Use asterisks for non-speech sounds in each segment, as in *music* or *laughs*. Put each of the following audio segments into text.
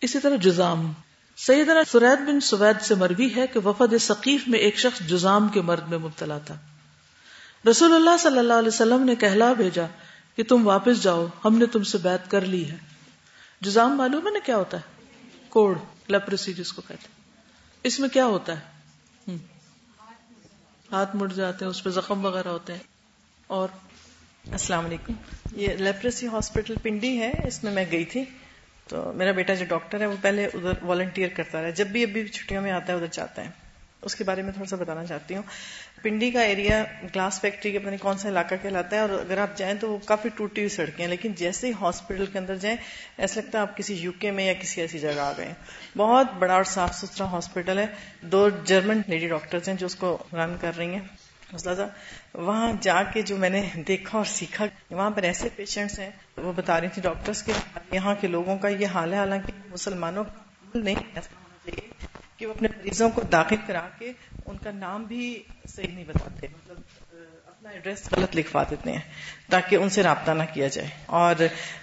اسی طرح جزام۔ سیدنا سرید بن سوید سے مروی ہے کہ وفد ثقیف میں ایک شخص جزام کے مرد میں مبتلا تھا۔ رسول اللہ صلی اللہ علیہ وسلم نے کہلا بھیجا کہ تم واپس جاؤ، ہم نے تم سے بیعت کر لی ہے۔ جزام معلوم ہے نا کیا ہوتا ہے؟ کوڑ لیپریسی جس کو کہتے اس میں کیا ہوتا ہے؟ ہاتھ مڑ جاتے ہیں، اس پہ زخم وغیرہ ہوتے ہیں۔ اور؟ السلام علیکم۔ یہ لیپریسی ہاسپٹل پنڈی ہے، اس میں میں گئی تھی۔ تو میرا بیٹا جو ڈاکٹر ہے وہ پہلے ادھر والنٹیئر کرتا رہا جب بھی ابھی چھٹیوں میں آتا ہے ادھر جاتا ہے۔ اس کے بارے میں تھوڑا سا بتانا چاہتی ہوں۔ پنڈی کا ایریا گلاس فیکٹری کے پتہ نہیں کون سا علاقہ کہلاتا ہے اور اگر آپ جائیں تو وہ کافی ٹوٹی ہوئی سڑکیں ہیں، لیکن جیسے ہی ہاسپٹل کے اندر جائیں، ایسا لگتا ہے آپ کسی یو کے میں یا کسی ایسی جگہ آ گئے بہت بڑا اور صاف ستھرا ہاسپٹل ہے۔ دو جرمن لیڈی ڈاکٹرز ہیں جو اس کو رن کر رہی ہیں۔ وہاں جا کے جو میں نے دیکھا اور سیکھا، وہاں پر ایسے پیشنٹس ہیں، وہ بتا رہی تھی ڈاکٹرس کے، یہاں کے لوگوں کا یہ حال ہے، حالانکہ مسلمانوں کا نہیں ایسا ہونا چاہیے کہ وہ اپنے مریضوں کو داخل کرا کے ان کا نام بھی صحیح نہیں بتاتے۔ اپنا ایڈریس غلط لکھوا دیتے ہیں تاکہ ان سے رابطہ نہ کیا جائے۔ اور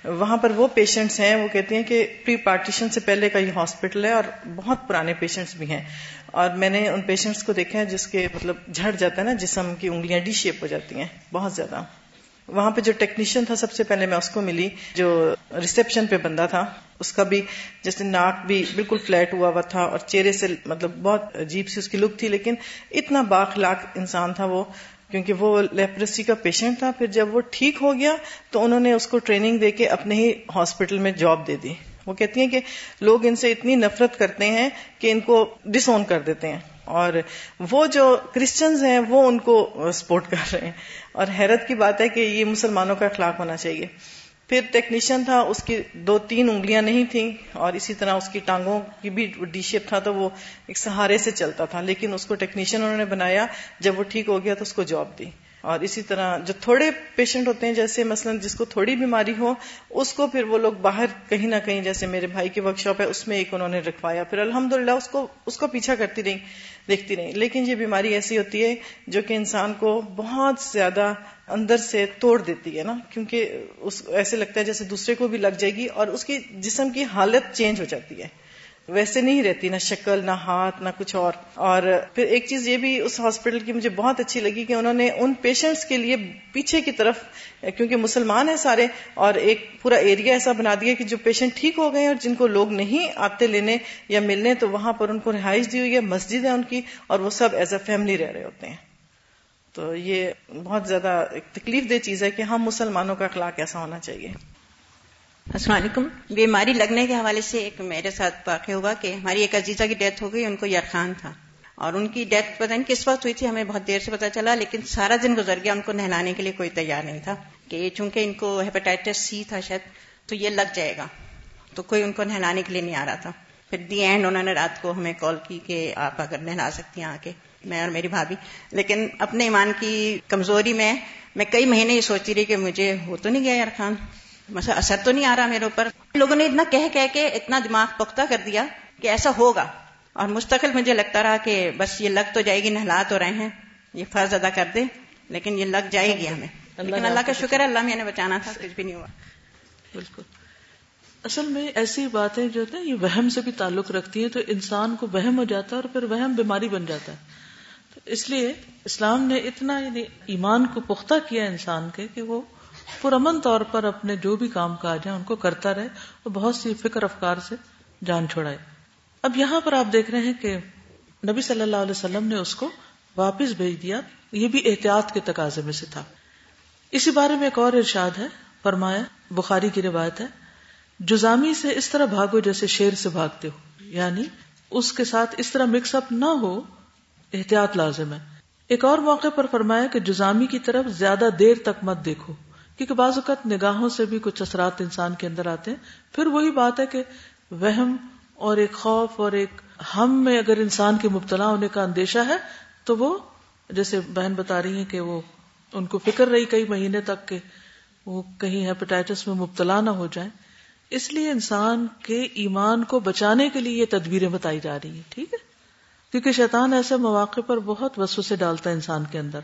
وہاں پر وہ پیشنٹس ہیں، وہ کہتے ہیں کہ پری پارٹیشن سے پہلے کا یہ ہاسپٹل ہے اور بہت پرانے پیشنٹس بھی ہیں۔ اور میں نے ان پیشنٹس کو دیکھا ہے جس کے مطلب جھڑ جاتا ہے نا جسم کی انگلیاں ڈی شیپ ہو جاتی ہیں بہت زیادہ۔ وہاں پہ جو ٹیکنیشین تھا سب سے پہلے میں اس کو ملی، جو ریسپشن پہ بندہ تھا، اس کا بھی جیسے ناک بھی بالکل فلیٹ ہوا ہوا تھا اور چہرے سے مطلب بہت عجیب سی اس کی لک تھی، لیکن اتنا باخلاق انسان تھا وہ۔ کیونکہ وہ لیپرسی کا پیشنٹ تھا، پھر جب وہ ٹھیک ہو گیا تو انہوں نے اس کو ٹریننگ دے کے اپنے ہی ہاسپٹل میں جاب دے دی۔ وہ کہتی ہیں کہ لوگ ان سے اتنی نفرت کرتے ہیں کہ ان کو ڈس اون کر دیتے ہیں۔ اور وہ جو کرسچنز ہیں، وہ ان کو سپورٹ کر رہے ہیں۔ اور حیرت کی بات ہے کہ یہ مسلمانوں کا اخلاق ہونا چاہیے۔ پھر ٹیکنیشین تھا، اس کی دو تین انگلیاں نہیں تھیں اور اسی طرح اس کی ٹانگوں کی بھی ڈی شیپ تھا تو وہ ایک سہارے سے چلتا تھا، لیکن اس کو ٹیکنیشین انہوں نے بنایا، جب وہ ٹھیک ہو گیا تو اس کو جاب دی۔ اور اسی طرح جو تھوڑے پیشنٹ ہوتے ہیں، جیسے مثلا جس کو تھوڑی بیماری ہو، اس کو پھر وہ لوگ باہر کہیں نہ کہیں، جیسے میرے بھائی کی ورک شاپ ہے، اس میں ایک انہوں نے رکھوایا۔ پھر الحمد اس کو اس کو پیچھا کرتی رہی دیکھتی رہی لیکن یہ بیماری ایسی ہوتی ہے جو کہ انسان کو بہت زیادہ اندر سے توڑ دیتی ہے نا، کیونکہ اس، ایسے لگتا ہے جیسے دوسرے کو بھی لگ جائے گی اور اس کی جسم کی حالت چینج ہو جاتی ہے۔ ویسے نہیں رہتی، نہ شکل، نہ ہاتھ، نہ کچھ اور۔ اور پھر ایک چیز یہ بھی اس ہاسپٹل کی مجھے بہت اچھی لگی کہ انہوں نے ان پیشنٹس کے لیے پیچھے کی طرف، کیونکہ مسلمان ہیں سارے، اور ایک پورا ایریا ایسا بنا دیا کہ جو پیشنٹ ٹھیک ہو گئے اور جن کو لوگ نہیں آتے لینے یا ملنے، تو وہاں پر ان کو رہائش دی ہوئی ہے، مسجد ہے ان کی، اور وہ سب ایز اے فیملی رہ رہے ہوتے ہیں۔ تو یہ بہت زیادہ تکلیف دہ چیز ہے کہ ہم مسلمانوں کا اخلاق ایسا ہونا چاہیے۔ السلام علیکم۔ بیماری لگنے کے حوالے سے ایک میرے ساتھ واقع ہوا کہ ہماری ایک عزیزہ کی ڈیتھ ہو گئی، ان کو یرخان تھا۔ اور ان کی ڈیتھ پتہ نہیں کس وقت ہوئی تھی، ہمیں بہت دیر سے پتا چلا، لیکن سارا دن گزر گیا، ان کو نہلانے کے لیے کوئی تیار نہیں تھا کہ چونکہ ان کو ہیپاٹائٹس سی تھا شاید، تو یہ لگ جائے گا۔ تو کوئی ان کو نہلانے کے لیے نہیں آ رہا تھا۔ پھر دی اینڈ انہوں نے رات کو ہمیں کال کی کہ آپ اگر نہلا سکتی ہیں آ کے میں اور میری بھابھی۔ لیکن اپنے ایمان کی کمزوری میں میں کئی مہینے یہ سوچتی رہی کہ مجھے ہو تو نہیں گیا یار خان مثلا اثر تو نہیں آ رہا میرے اوپر۔ لوگوں نے اتنا کہہ کہہ کے اتنا دماغ پختہ کر دیا کہ ایسا ہوگا۔ اور مستقل مجھے لگتا رہا کہ بس یہ لگ تو جائے گی نہلا تو رہے ہیں۔ یہ فرض ادا کر دے لیکن یہ لگ جائے گی ہمیں۔ لیکن اللہ کا شکر ہے اللہ میں نے بچانا تھا کچھ بھی نہیں ہوا۔ بالکل۔ اصل میں ایسی باتیں جو ہے یہ وہم سے بھی تعلق رکھتی ہیں تو انسان کو وہم ہو جاتا ہے اور پھر وہم بیماری بن جاتا ہے۔ تو اس لیے اسلام نے اتنا یعنی ایمان کو پختہ کیا انسان کے کہ وہ پرامن طور پر اپنے جو بھی کام کاج ہیں ان کو کرتا رہے اور بہت سی فکر افکار سے جان چھوڑائے اب یہاں پر آپ دیکھ رہے ہیں کہ نبی صلی اللہ علیہ وسلم نے اس کو واپس بھیج دیا۔ یہ بھی احتیاط کے تقاضے میں سے تھا۔ اسی بارے میں ایک اور ارشاد ہے۔ فرمایا، بخاری کی روایت ہے، جزامی سے اس طرح بھاگو جیسے شیر سے بھاگتے ہو۔ یعنی اس کے ساتھ اس طرح مکس اپ نہ ہو، احتیاط لازم ہے۔ ایک اور موقع پر فرمایا کہ جزامی کی طرف زیادہ دیر تک مت دیکھو۔ کیونکہ بعض اوقات نگاہوں سے بھی کچھ اثرات انسان کے اندر آتے ہیں۔ پھر وہی بات ہے کہ وہم اور ایک خوف اور ایک ہم میں اگر انسان کے مبتلا ہونے کا اندیشہ ہے، تو وہ جیسے بہن بتا رہی ہیں کہ وہ ان کو فکر رہی کئی مہینے تک کہ وہ کہیں ہیپیٹائٹس میں مبتلا نہ ہو جائیں۔ اس لیے انسان کے ایمان کو بچانے کے لیے یہ تدبیریں بتائی جا رہی ہیں، ٹھیک ہے؟ کیونکہ شیطان ایسے مواقع پر بہت وسو سے ڈالتا ہے انسان کے اندر۔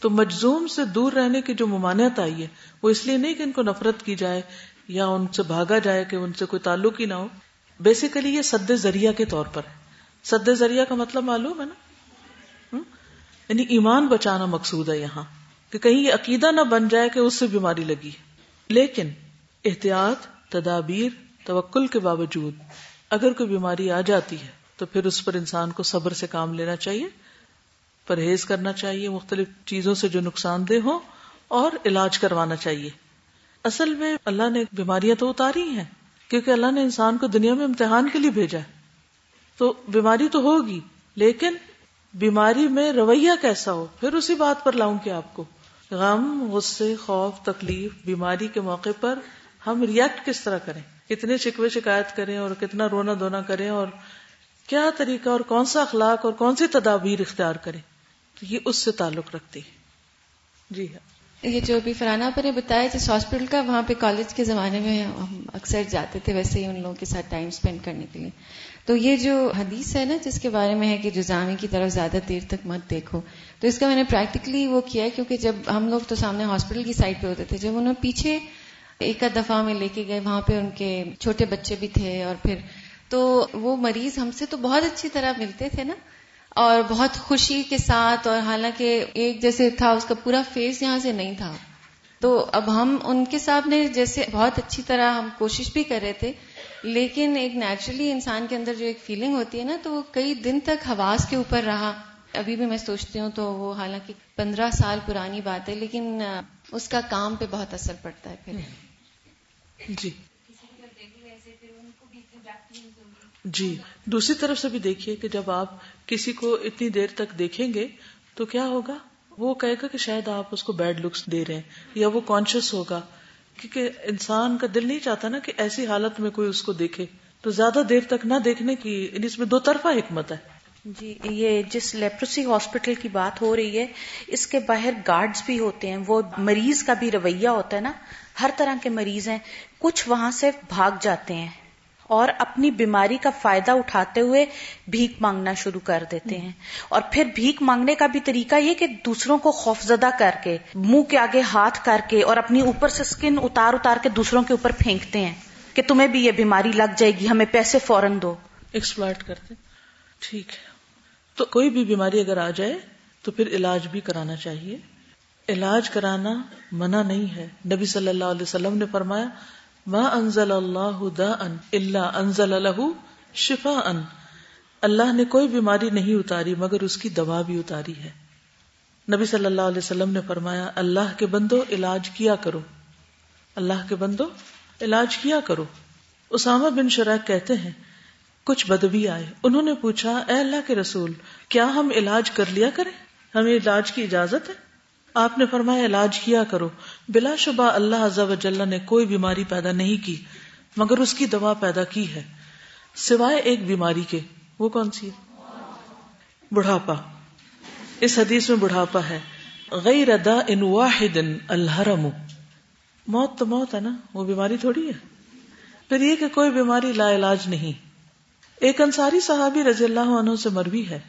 تو مجزوم سے دور رہنے کی جو ممانعت آئی ہے، وہ اس لیے نہیں کہ ان کو نفرت کی جائے یا ان سے بھاگا جائے کہ ان سے کوئی تعلق ہی نہ ہو۔ بیسیکلی یہ سد ذریعہ کے طور پر ہے۔ سد ذریعہ کا مطلب معلوم ہے نا؟ یعنی ایمان بچانا مقصود ہے یہاں۔ کہ کہیں یہ عقیدہ نہ بن جائے کہ اس سے بیماری لگی۔ لیکن احتیاط، تدابیر، توکل کے باوجود اگر کوئی بیماری آ جاتی ہے تو پھر اس پر انسان کو صبر سے کام لینا چاہیے۔ پرہیز کرنا چاہیے، مختلف چیزوں سے جو نقصان دہ ہو اور علاج کروانا چاہیے۔ اصل میں اللہ نے بیماریاں تو اتاری ہیں، کیونکہ اللہ نے انسان کو دنیا میں امتحان کے لیے بھیجا ہے۔ تو بیماری تو ہوگی، لیکن بیماری میں رویہ کیسا ہو، پھر اسی بات پر لاؤں کہ آپ کو۔ غم، غصے، خوف، تکلیف، بیماری کے موقع پر ہم ریئیکٹ کس طرح کریں؟ کتنے شکوے شکایت کریں اور کتنا رونا دھونا کریں اور کیا طریقہ اور کون سا اخلاق اور کون سی تدابیر اختیار کریں؟ تو یہ اس سے تعلق رکھتی ہے۔ جی ہاں۔ یہ جو ابھی فرانہ پر نے بتایا جس ہاسپٹل کا، وہاں پہ کالج کے زمانے میں ہم اکثر جاتے تھے ویسے ہی ان لوگوں کے ساتھ ٹائم اسپینڈ کرنے کے لیے۔ تو یہ جو حدیث ہے نا، جس کے بارے میں ہے کہ جزامی کی طرف زیادہ دیر تک مت دیکھو۔ تو اس کا میں نے پریکٹیکلی وہ کیا ہے، کیونکہ جب ہم لوگ تو سامنے ہاسپٹل کی سائڈ پہ ہوتے تھے، جب انہوں پیچھے ایک دفعہ میں لے کے گئے، وہاں پہ ان کے چھوٹے بچے بھی تھے اور پھر تو وہ مریض ہم سے تو بہت اچھی طرح ملتے تھے نا۔ اور بہت خوشی کے ساتھ اور حالانکہ ایک جیسے تھا، اس کا پورا فیس یہاں سے نہیں تھا۔ تو اب ہم ان کے سامنے جیسے بہت اچھی طرح ہم کوشش بھی کر رہے تھے، لیکن ایک نیچرلی انسان کے اندر جو ایک فیلنگ ہوتی ہے نا، تو وہ کئی دن تک حواس کے اوپر رہا۔ ابھی بھی میں سوچتی ہوں تو وہ حالانکہ پندرہ سال پرانی بات ہے، لیکن اس کا کام پہ بہت اثر پڑتا ہے پھر۔ جی۔ جی دوسری طرف سے بھی دیکھیے کہ جب آپ کسی کو اتنی دیر تک دیکھیں گے تو کیا ہوگا؟ وہ کہے گا کہ شاید آپ اس کو بیڈ لکس دے رہے ہیں یا وہ کانشیس ہوگا۔ کیونکہ انسان کا دل نہیں چاہتا نا کہ ایسی حالت میں کوئی اس کو دیکھے۔ تو زیادہ دیر تک نہ دیکھنے کی یعنی اس میں دو طرفہ حکمت ہے۔ جی یہ جس لیپروسی ہاسپٹل کی بات ہو رہی ہے، اس کے باہر گارڈز بھی ہوتے ہیں۔ وہ مریض کا بھی رویہ ہوتا ہے نا۔ ہر طرح کے مریض ہیں۔ کچھ وہاں سے بھاگ جاتے ہیں۔ اور اپنی بیماری کا فائدہ اٹھاتے ہوئے بھیک مانگنا شروع کر دیتے ہیں۔ اور پھر بھیک مانگنے کا بھی طریقہ یہ کہ دوسروں کو خوفزدہ کر کے، منہ کے آگے ہاتھ کر کے اور اپنی اوپر سے اسکن اتار اتار کے دوسروں کے اوپر پھینکتے ہیں کہ تمہیں بھی یہ بیماری لگ جائے گی، ہمیں پیسے فوراً دو۔ ایکسپلائٹ کرتے۔ ٹھیک ہے۔ تو کوئی بھی بیماری اگر آ جائے تو پھر علاج بھی کرانا چاہیے۔ علاج کرانا منع نہیں ہے۔ نبی صلی اللہ علیہ وسلم نے فرمایا ما انزل اللہ دا ان اللہ انزل الح شفا ان اللہ نے کوئی بیماری نہیں اتاری، مگر اس کی دوا بھی اتاری ہے۔ نبی صلی اللہ علیہ وسلم نے فرمایا، اللہ کے بندو علاج کیا کرو۔ اللہ کے بندو علاج کیا کرو۔ اسامہ بن شراک کہتے ہیں، کچھ بدبی آئے۔ انہوں نے پوچھا، اے اللہ کے رسول، کیا ہم علاج کر لیا کریں؟ ہمیں علاج کی اجازت ہے؟ آپ نے فرمایا، علاج کیا کرو۔ بلا شبہ اللہ عز و جل نے کوئی بیماری پیدا نہیں کی، مگر اس کی دوا پیدا کی ہے۔ سوائے ایک بیماری کے، وہ کون سی؟ ہے بڑھاپا۔ اس حدیث میں بڑھاپا ہے۔ غیر ادا ان واحد الحرم۔ موت تو موت ہے نا، وہ بیماری تھوڑی ہے۔ پھر یہ کہ کوئی بیماری لا علاج نہیں۔ ایک انصاری صحابی رضی اللہ عنہ سے مروی ہے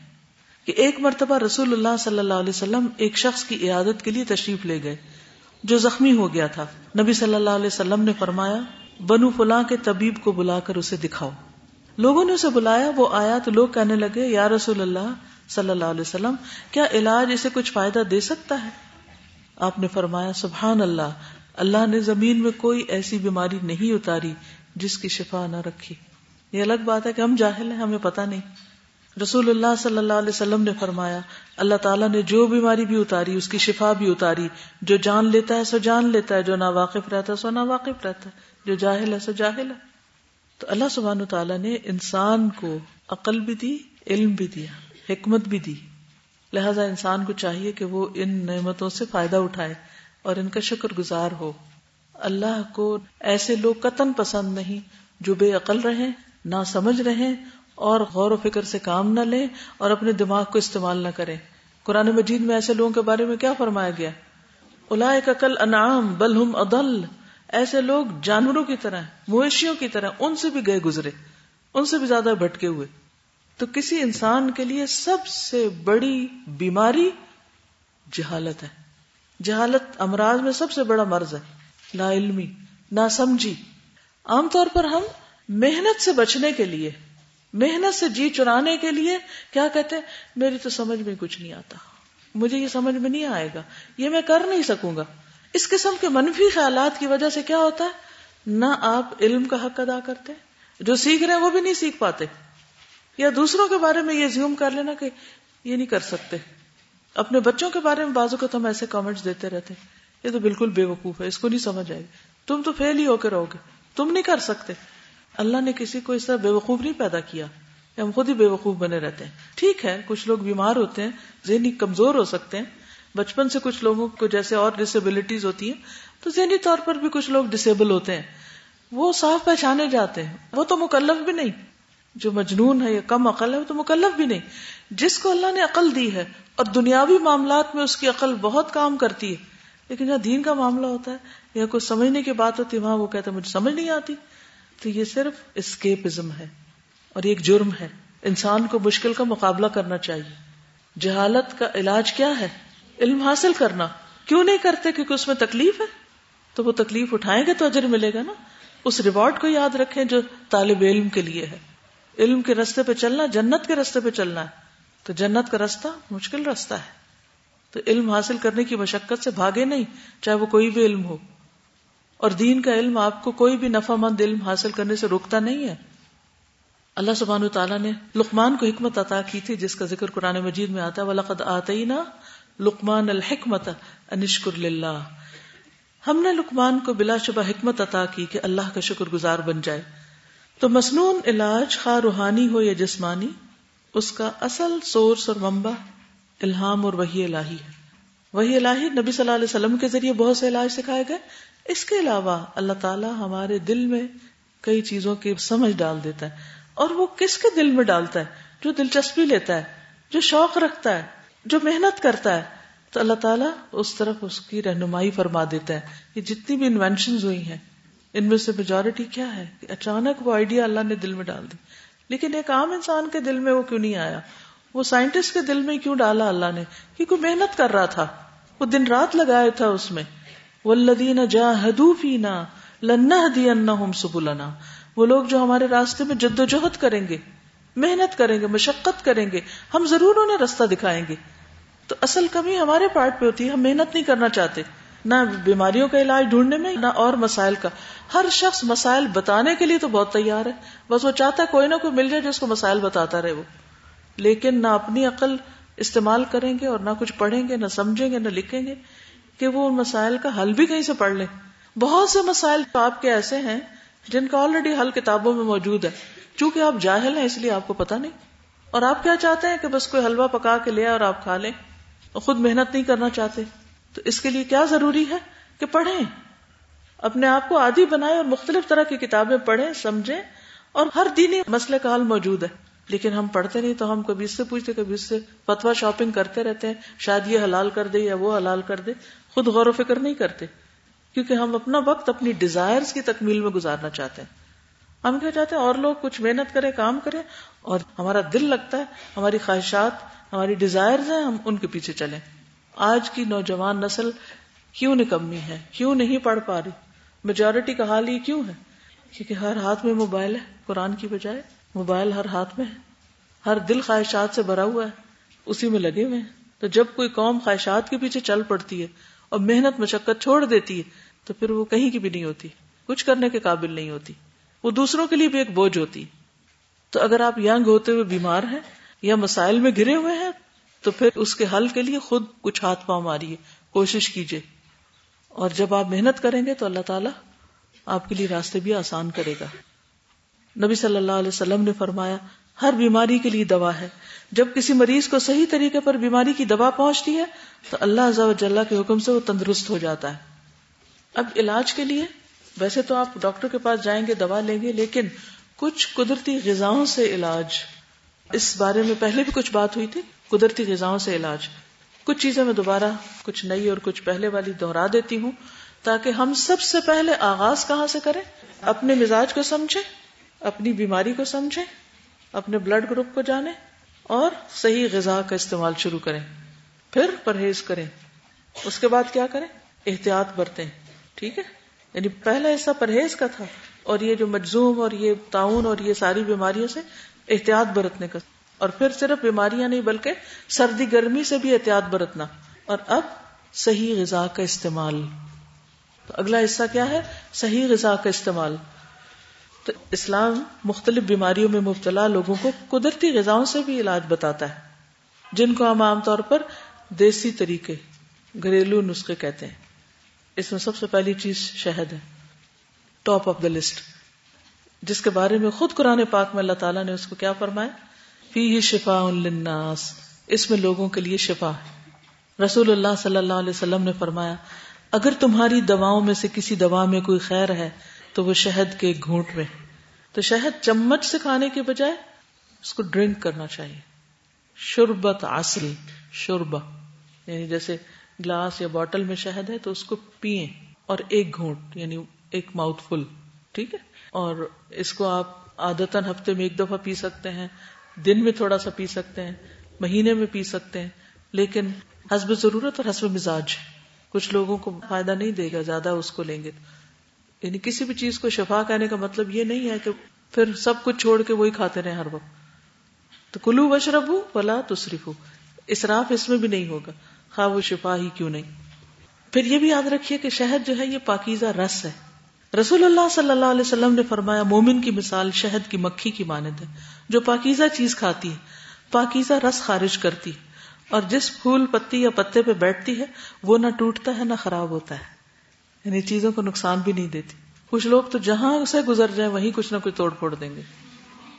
کہ ایک مرتبہ رسول اللہ صلی اللہ علیہ وسلم ایک شخص کی عیادت کے لیے تشریف لے گئے۔ جو زخمی ہو گیا تھا۔ نبی صلی اللہ علیہ وسلم نے فرمایا، بنو فلاں کے طبیب کو بلا کر اسے دکھاؤ۔ لوگوں نے اسے بلایا، وہ آیا تو لوگ کہنے لگے، یا رسول اللہ صلی اللہ علیہ وسلم، کیا علاج اسے کچھ فائدہ دے سکتا ہے؟ آپ نے فرمایا، سبحان اللہ اللہ نے زمین میں کوئی ایسی بیماری نہیں اتاری جس کی شفا نہ رکھی۔ یہ الگ بات ہے کہ ہم جاہل ہیں، ہمیں پتا نہیں۔ رسول اللہ صلی اللہ علیہ وسلم نے فرمایا، اللہ تعالیٰ نے جو بیماری بھی اتاری، اس کی شفا بھی اتاری۔ جو جان لیتا ہے سو جان لیتا ہے، جو نا واقف رہتا ہے سو نا واقف رہتا ہے۔ جو جاہل ہے سو جاہل ہے۔ تو اللہ سبحان تعالیٰ نے انسان کو عقل بھی دی، علم بھی دیا، حکمت بھی دی۔ لہذا انسان کو چاہیے کہ وہ ان نعمتوں سے فائدہ اٹھائے اور ان کا شکر گزار ہو۔ اللہ کو ایسے لوگ قطن پسند نہیں جو بے عقل رہے نہ سمجھ رہے اور غور و فکر سے کام نہ لیں اور اپنے دماغ کو استعمال نہ کریں۔ قرآن مجید میں ایسے لوگوں کے بارے میں کیا فرمایا گیا؟ الا کل انعام بل ہم ادل ایسے لوگ جانوروں کی طرح، مویشیوں کی طرح ان سے بھی گئے گزرے، ان سے بھی زیادہ بھٹکے ہوئے۔ تو کسی انسان کے لیے سب سے بڑی بیماری جہالت ہے۔ جہالت امراض میں سب سے بڑا مرض ہے۔ لا علمی نہ سمجھی عام طور پر ہم محنت سے بچنے کے لیے محنت سے جی چرانے کے لیے کیا کہتے ہیں؟ میری تو سمجھ میں کچھ نہیں آتا۔ مجھے یہ سمجھ میں نہیں آئے گا۔ یہ میں کر نہیں سکوں گا۔ اس قسم کے منفی خیالات کی وجہ سے کیا ہوتا ہے؟ نہ آپ علم کا حق ادا کرتے، جو سیکھ رہے ہیں وہ بھی نہیں سیکھ پاتے۔ یا دوسروں کے بارے میں یہ زیوم کر لینا کہ یہ نہیں کر سکتے۔ اپنے بچوں کے بارے میں بازو کو تو ہم ایسے کامنٹس دیتے رہتے۔ یہ تو بالکل بے وقوف ہے، اس کو نہیں سمجھ آئے۔ گی تم تو فیل ہی ہو کے رہو گے۔ تم نہیں کر سکتے۔ اللہ نے کسی کو اس طرح بے وقوف نہیں پیدا کیا ہم خود ہی بے وقوف بنے رہتے ہیں۔ ٹھیک ہے، کچھ لوگ بیمار ہوتے ہیں، ذہنی کمزور ہو سکتے ہیں۔ بچپن سے کچھ لوگوں کو جیسے اور ڈسیبلٹیز ہوتی ہیں، تو ذہنی طور پر بھی کچھ لوگ ڈسیبل ہوتے ہیں۔ وہ صاف پہچانے جاتے ہیں۔ وہ تو مکلف بھی نہیں۔ جو مجنون ہے یا کم عقل ہے، وہ تو مکلف بھی نہیں۔ جس کو اللہ نے عقل دی ہے، اور دنیاوی معاملات میں اس کی عقل بہت کام کرتی ہے۔ لیکن جہاں دین کا معاملہ ہوتا ہے، یا کوئی سمجھنے کی بات ہوتی ہے، وہاں وہ کہتا ہے، مجھے سمجھ نہیں آتی۔ تو یہ صرف اسکیپزم ہے اور ایک جرم ہے۔ انسان کو مشکل کا مقابلہ کرنا چاہیے۔ جہالت کا علاج کیا ہے؟ علم حاصل کرنا۔ کیوں نہیں کرتے؟ کیونکہ اس میں تکلیف ہے۔ تو وہ تکلیف اٹھائیں گے تو اجر ملے گا نا۔ اس ریوارڈ کو یاد رکھیں جو طالب علم کے لیے ہے۔ علم کے رستے پہ چلنا، جنت کے رستے پہ چلنا ہے۔ تو جنت کا رستہ مشکل رستہ ہے۔ تو علم حاصل کرنے کی مشقت سے بھاگے نہیں، چاہے وہ کوئی بھی علم ہو۔ اور دین کا علم آپ کو کوئی بھی نفع مند علم حاصل کرنے سے روکتا نہیں ہے۔ اللہ سبحانہ تعالیٰ نے لقمان کو حکمت عطا کی تھی، جس کا ذکر قرآن مجید میں آتا ہے، وَلَقَدْ آتَيْنَا لقمان الحکمت انشکر للہ۔ ہم نے لقمان کو بلا شبہ حکمت عطا کی کہ اللہ کا شکر گزار بن جائے۔ تو مصنون علاج خواہ روحانی ہو یا جسمانی، اس کا اصل سورس اور ممبا الہام اور وہی الہی ہے۔ وہی الہی نبی صلی اللہ علیہ وسلم کے ذریعے بہت سے علاج سکھائے گئے۔ اس کے علاوہ اللہ تعالیٰ ہمارے دل میں کئی چیزوں کی سمجھ ڈال دیتا ہے اور وہ کس کے دل میں ڈالتا ہے؟ جو دلچسپی لیتا ہے، جو شوق رکھتا ہے، جو محنت کرتا ہے۔ تو اللہ تعالیٰ اس طرف اس کی رہنمائی فرما دیتا ہے یہ جتنی بھی انوینشن ہوئی ہیں، ان میں سے میجورٹی کیا ہے؟ کہ اچانک وہ آئیڈیا اللہ نے دل میں ڈال دی۔ لیکن ایک عام انسان کے دل میں وہ کیوں نہیں آیا؟ وہ سائنٹسٹ کے دل میں کیوں ڈالا اللہ نے؟ کیونکہ محنت کر رہا تھا، وہ دن رات لگایا تھا اس میں۔ وہ جا ہدو پینا لنا دی سبلنا۔ وہ لوگ جو ہمارے راستے میں جد و جہد کریں گے، محنت کریں گے، مشقت کریں گے، ہم ضرور انہیں رستہ دکھائیں گے۔ تو اصل کمی ہمارے پارٹ پہ ہوتی ہے، ہم محنت نہیں کرنا چاہتے۔ نہ بیماریوں کا علاج ڈھونڈنے میں، نہ اور مسائل کا۔ ہر شخص مسائل بتانے کے لیے تو بہت تیار ہے۔ بس وہ چاہتا ہے کوئی نہ کوئی مل جائے جس کو مسائل بتاتا رہے وہ۔ لیکن نہ اپنی عقل استعمال کریں گے اور نہ کچھ پڑھیں گے، نہ سمجھیں گے، نہ لکھیں گے۔ کہ وہ ان مسائل کا حل بھی کہیں سے پڑھ لیں بہت سے مسائل آپ کے ایسے ہیں جن کا آلریڈی حل کتابوں میں موجود ہے۔ چونکہ آپ جاہل ہیں اس لیے آپ کو پتا نہیں۔ اور آپ کیا چاہتے ہیں کہ بس کوئی حلوہ پکا کے لے اور آپ کھا لیں اور خود محنت نہیں کرنا چاہتے؟ تو اس کے لیے کیا ضروری ہے کہ پڑھیں۔ اپنے آپ کو عادی بنائے اور مختلف طرح کی کتابیں پڑھیں، سمجھیں اور ہر دینی مسئلے کا حل موجود ہے۔ لیکن ہم پڑھتے نہیں تو ہم کبھی اس سے پوچھتے، کبھی اس سے فتوا شاپنگ کرتے رہتے ہیں، شاید یہ حلال کر دے یا وہ حلال کر دے۔ خود غور و فکر نہیں کرتے، کیونکہ ہم اپنا وقت اپنی ڈیزائر کی تکمیل میں گزارنا چاہتے ہیں۔ ہم کیا چاہتے ہیں؟ اور لوگ کچھ محنت کریں، کام کریں، اور ہمارا دل لگتا ہے، ہماری خواہشات، ہماری ڈیزائر ہیں، ہم ان کے پیچھے چلیں۔ آج کی نوجوان نسل کیوں نکمی ہے؟ کیوں نہیں پڑھ پا رہی؟ میجورٹی کا حال یہ کیوں ہے؟ کیونکہ ہر ہاتھ میں موبائل ہے، قرآن کی بجائے۔ موبائل ہر ہاتھ میں ہے۔ ہر دل خواہشات سے بھرا ہوا ہے، اسی میں لگے ہوئے ہیں۔ تو جب کوئی قوم خواہشات کے پیچھے چل پڑتی ہے اور محنت مشقت چھوڑ دیتی ہے، تو پھر وہ کہیں کی بھی نہیں ہوتی، کچھ کرنے کے قابل نہیں ہوتی۔ وہ دوسروں کے لیے بھی ایک بوجھ ہوتی۔ تو اگر آپ ینگ ہوتے ہوئے بیمار ہیں یا مسائل میں گرے ہوئے ہیں، تو پھر اس کے حل کے لیے خود کچھ ہاتھ پاؤں ماریے، کوشش کیجیے۔ اور جب آپ محنت کریں گے تو اللہ تعالیٰ آپ کے لیے راستے بھی آسان کرے گا۔ نبی صلی اللہ علیہ وسلم نے فرمایا، ہر بیماری کے لیے دوا ہے۔ جب کسی مریض کو صحیح طریقے پر بیماری کی دوا پہنچتی ہے، تو اللہ کے حکم سے وہ تندرست ہو جاتا ہے۔ اب علاج کے لیے، ویسے تو آپ ڈاکٹر کے پاس جائیں گے، دوا لیں گے، لیکن کچھ قدرتی غذاؤں سے علاج۔ اس بارے میں پہلے بھی کچھ بات ہوئی تھی، قدرتی غذاؤں سے علاج۔ کچھ چیزیں میں دوبارہ کچھ نئی اور کچھ پہلے والی دوہرا دیتی ہوں، تاکہ ہم سب سے پہلے آغاز کہاں سے کریں؟ اپنے مزاج کو سمجھیں، اپنی بیماری کو سمجھیں، اپنے بلڈ گروپ کو جانیں۔ اور صحیح غذا کا استعمال شروع کریں، پھر پرہیز کریں۔ اس کے بعد کیا کریں؟ احتیاط برتیں، ٹھیک ہے؟ یعنی پہلا حصہ پرہیز کا تھا اور یہ جو مجزوم اور یہ تعاون اور یہ ساری بیماریوں سے احتیاط برتنے کا۔ اور پھر صرف بیماریاں نہیں بلکہ سردی گرمی سے بھی احتیاط برتنا۔ اور اب صحیح غذا کا استعمال۔ تو اگلا حصہ کیا ہے؟ صحیح غذا کا استعمال۔ تو اسلام مختلف بیماریوں میں مبتلا لوگوں کو قدرتی غذاؤں سے بھی علاج بتاتا ہے، جن کو ہم عام طور پر دیسی طریقے، گھریلو نسخے کہتے ہیں۔ اس میں سب سے پہلی چیز شہد ہے ٹاپ آف دا لسٹ جس کے بارے میں خود قرآن پاک میں اللہ تعالیٰ نے اس کو کیا فرمایا؟ فی شفا للناس، اس میں لوگوں کے لیے شفا ہے۔ رسول اللہ صلی اللہ علیہ وسلم نے فرمایا، اگر تمہاری دواؤں میں سے کسی دوا میں کوئی خیر ہے تو وہ شہد کے گھونٹ میں۔ تو شہد چمچ سے کھانے کے بجائے اس کو ڈرنک کرنا چاہیے۔ شربت اصل شربا یعنی جیسے گلاس یا بوٹل میں شہد ہے تو اس کو پیئیں اور ایک گھونٹ یعنی ایک ماؤتھ فل ٹھیک ہے؟ اور اس کو آپ عادت ہفتے میں ایک دفعہ پی سکتے ہیں، دن میں تھوڑا سا پی سکتے ہیں، مہینے میں پی سکتے ہیں، لیکن حسب ضرورت اور حسب مزاج کچھ لوگوں کو فائدہ نہیں دے گا، زیادہ اس کو لیں گے۔ یعنی کسی بھی چیز کو شفا کہنے کا مطلب یہ نہیں ہے کہ پھر سب کچھ چھوڑ کے وہی کھاتے رہے ہر وقت۔ تو کلو وشرب ہو بلا تصریف ہو اسراف اس میں بھی نہیں ہوگا۔ خواہ وہ شفا ہی کیوں نہیں۔ پھر یہ بھی یاد رکھیے کہ شہد جو ہے یہ پاکیزہ رس ہے۔ رسول اللہ صلی اللہ علیہ وسلم نے فرمایا، مومن کی مثال شہد کی مکھی کی مانند ہے۔ جو پاکیزہ چیز کھاتی ہے، پاکیزہ رس خارج کرتی اور جس پھول پتی یا پتے پہ بیٹھتی ہے، وہ نہ ٹوٹتا ہے، نہ خراب ہوتا ہے۔ یعنی چیزوں کو نقصان بھی نہیں دیتی۔ کچھ لوگ تو جہاں سے گزر جائیں وہیں کچھ نہ کچھ توڑ پھوڑ دیں گے۔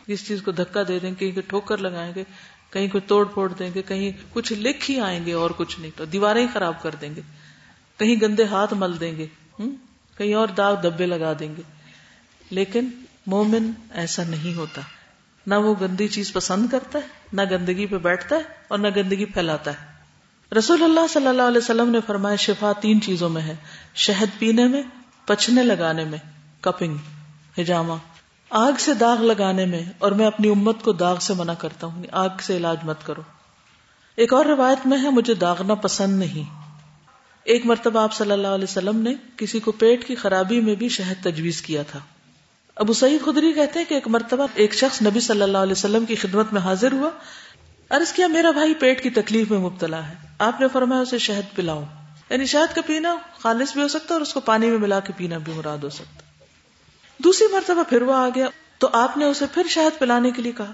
اس چیز کو دھکا دے دیں گے، کہیں ٹھوکر لگائیں گے، کہیں کوئی توڑ پھوڑ دیں گے، کہیں کچھ لکھ ہی آئیں گے اور کچھ نہیں۔ تو دیواریں ہی خراب کر دیں گے۔ کہیں گندے ہاتھ مل دیں گے کہیں اور داغ دبے لگا دیں گے۔ لیکن مومن ایسا نہیں ہوتا۔ نہ وہ گندی چیز پسند کرتا ہے، نہ گندگی پہ بیٹھتا ہے اور نہ گندگی پھیلاتا ہے۔ رسول اللہ صلی اللہ علیہ وسلم نے فرمایا شفا تین چیزوں میں ہے، شہد پینے میں پچنے لگانے میں، کپنگ، ہجامہ۔ آگ سے داغ لگانے میں، اور میں اپنی امت کو داغ سے منع کرتا ہوں یعنی آگ سے علاج مت کرو۔ ایک اور روایت میں ہے، مجھے داغنا پسند نہیں۔ ایک مرتبہ آپ صلی اللہ علیہ وسلم نے کسی کو پیٹ کی خرابی میں بھی شہد تجویز کیا تھا۔ ابو سعید خدری کہتے ہیں کہ ایک مرتبہ ایک شخص نبی صلی اللہ علیہ وسلم کی خدمت میں حاضر ہوا، عرض کیا، میرا بھائی پیٹ کی تکلیف میں مبتلا ہے۔ آپ نے فرمایا اسے شہد پلاؤ۔ یعنی شہد کا پینا خالص بھی ہو سکتا ہے اور اس کو پانی میں ملا کے پینا بھی مراد ہو سکتا دوسری مرتبہ پھر وہ آ گیا۔ تو آپ نے اسے پھر شہد پلانے کے لیے کہا۔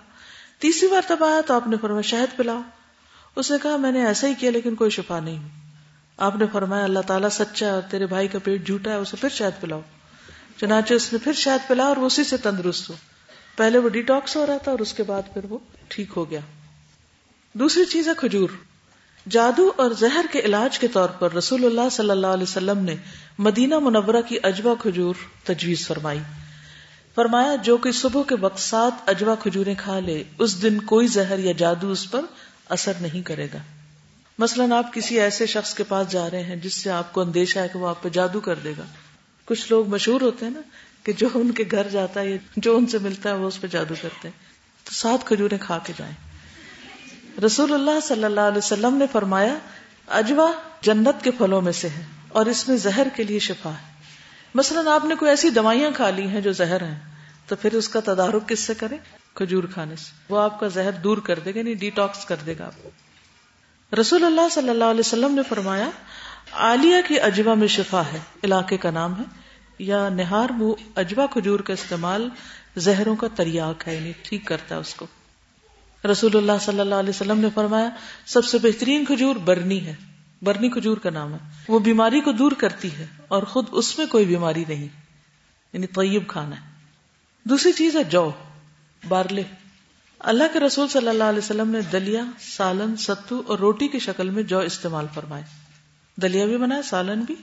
تیسری مرتبہ آیا تو آپ نے فرمایا شہد پلاؤ۔ اس نے کہا، میں نے ایسا ہی کیا لیکن کوئی شفا نہیں۔ آپ نے فرمایا، اللہ تعالیٰ سچا ہے اور تیرے بھائی کا پیٹ جھوٹا ہے، اسے پھر شہد پلاؤ۔ چنانچہ اس نے پھر شہد پلا اور اسی سے تندرست ہو۔ پہلے وہ ڈیٹاکس ہو رہا تھا اور اس کے بعد پھر وہ ٹھیک ہو گیا۔ دوسری چیز ہے کھجور۔ جادو اور زہر کے علاج کے طور پر رسول اللہ صلی اللہ علیہ وسلم نے مدینہ منورہ کی اجوا کھجور تجویز فرمائی۔ فرمایا، جو کہ صبح کے وقت سات اجوا کھجوریں کھا لے، اس دن کوئی زہر یا جادو اس پر اثر نہیں کرے گا۔ مثلاً آپ کسی ایسے شخص کے پاس جا رہے ہیں جس سے آپ کو اندیشہ ہے کہ وہ آپ پہ جادو کر دے گا۔ کچھ لوگ مشہور ہوتے ہیں نا کہ جو ان کے گھر جاتا ہے جو ان سے ملتا ہے وہ اس پہ جادو کرتے ہیں۔ تو سات کھجوریں کھا کے جائیں۔ رسول اللہ صلی اللہ علیہ وسلم نے فرمایا، اجوا جنت کے پھلوں میں سے ہے اور اس میں زہر کے لیے شفا ہے۔ مثلاً آپ نے کوئی ایسی دوائیاں کھا لی ہیں جو زہر ہیں، تو پھر اس کا تدارک کس سے کرے کھجور کھانے سے۔ وہ آپ کا زہر دور کر دے گا نہیں ڈی ٹاکس کر دے گا آپ کو۔ رسول اللہ صلی اللہ علیہ وسلم نے فرمایا، عالیہ کی اجوا میں شفا ہے، علاقے کا نام ہے۔ یا نہار منہ اجوا کھجور کا استعمال زہروں کا تریاق ہے یعنی ٹھیک کرتا ہے اس کو۔ رسول اللہ صلی اللہ علیہ وسلم نے فرمایا، سب سے بہترین کھجور برنی ہے۔ برنی کھجور کا نام ہے۔ وہ بیماری کو دور کرتی ہے اور خود اس میں کوئی بیماری نہیں۔ یعنی طیب کھانا ہے۔ دوسری چیز ہے جو، بارلے۔ اللہ کے رسول صلی اللہ علیہ وسلم نے دلیا، سالن، ستو اور روٹی کی شکل میں جو استعمال فرمائے۔ دلیا بھی بنایا، سالن بھی،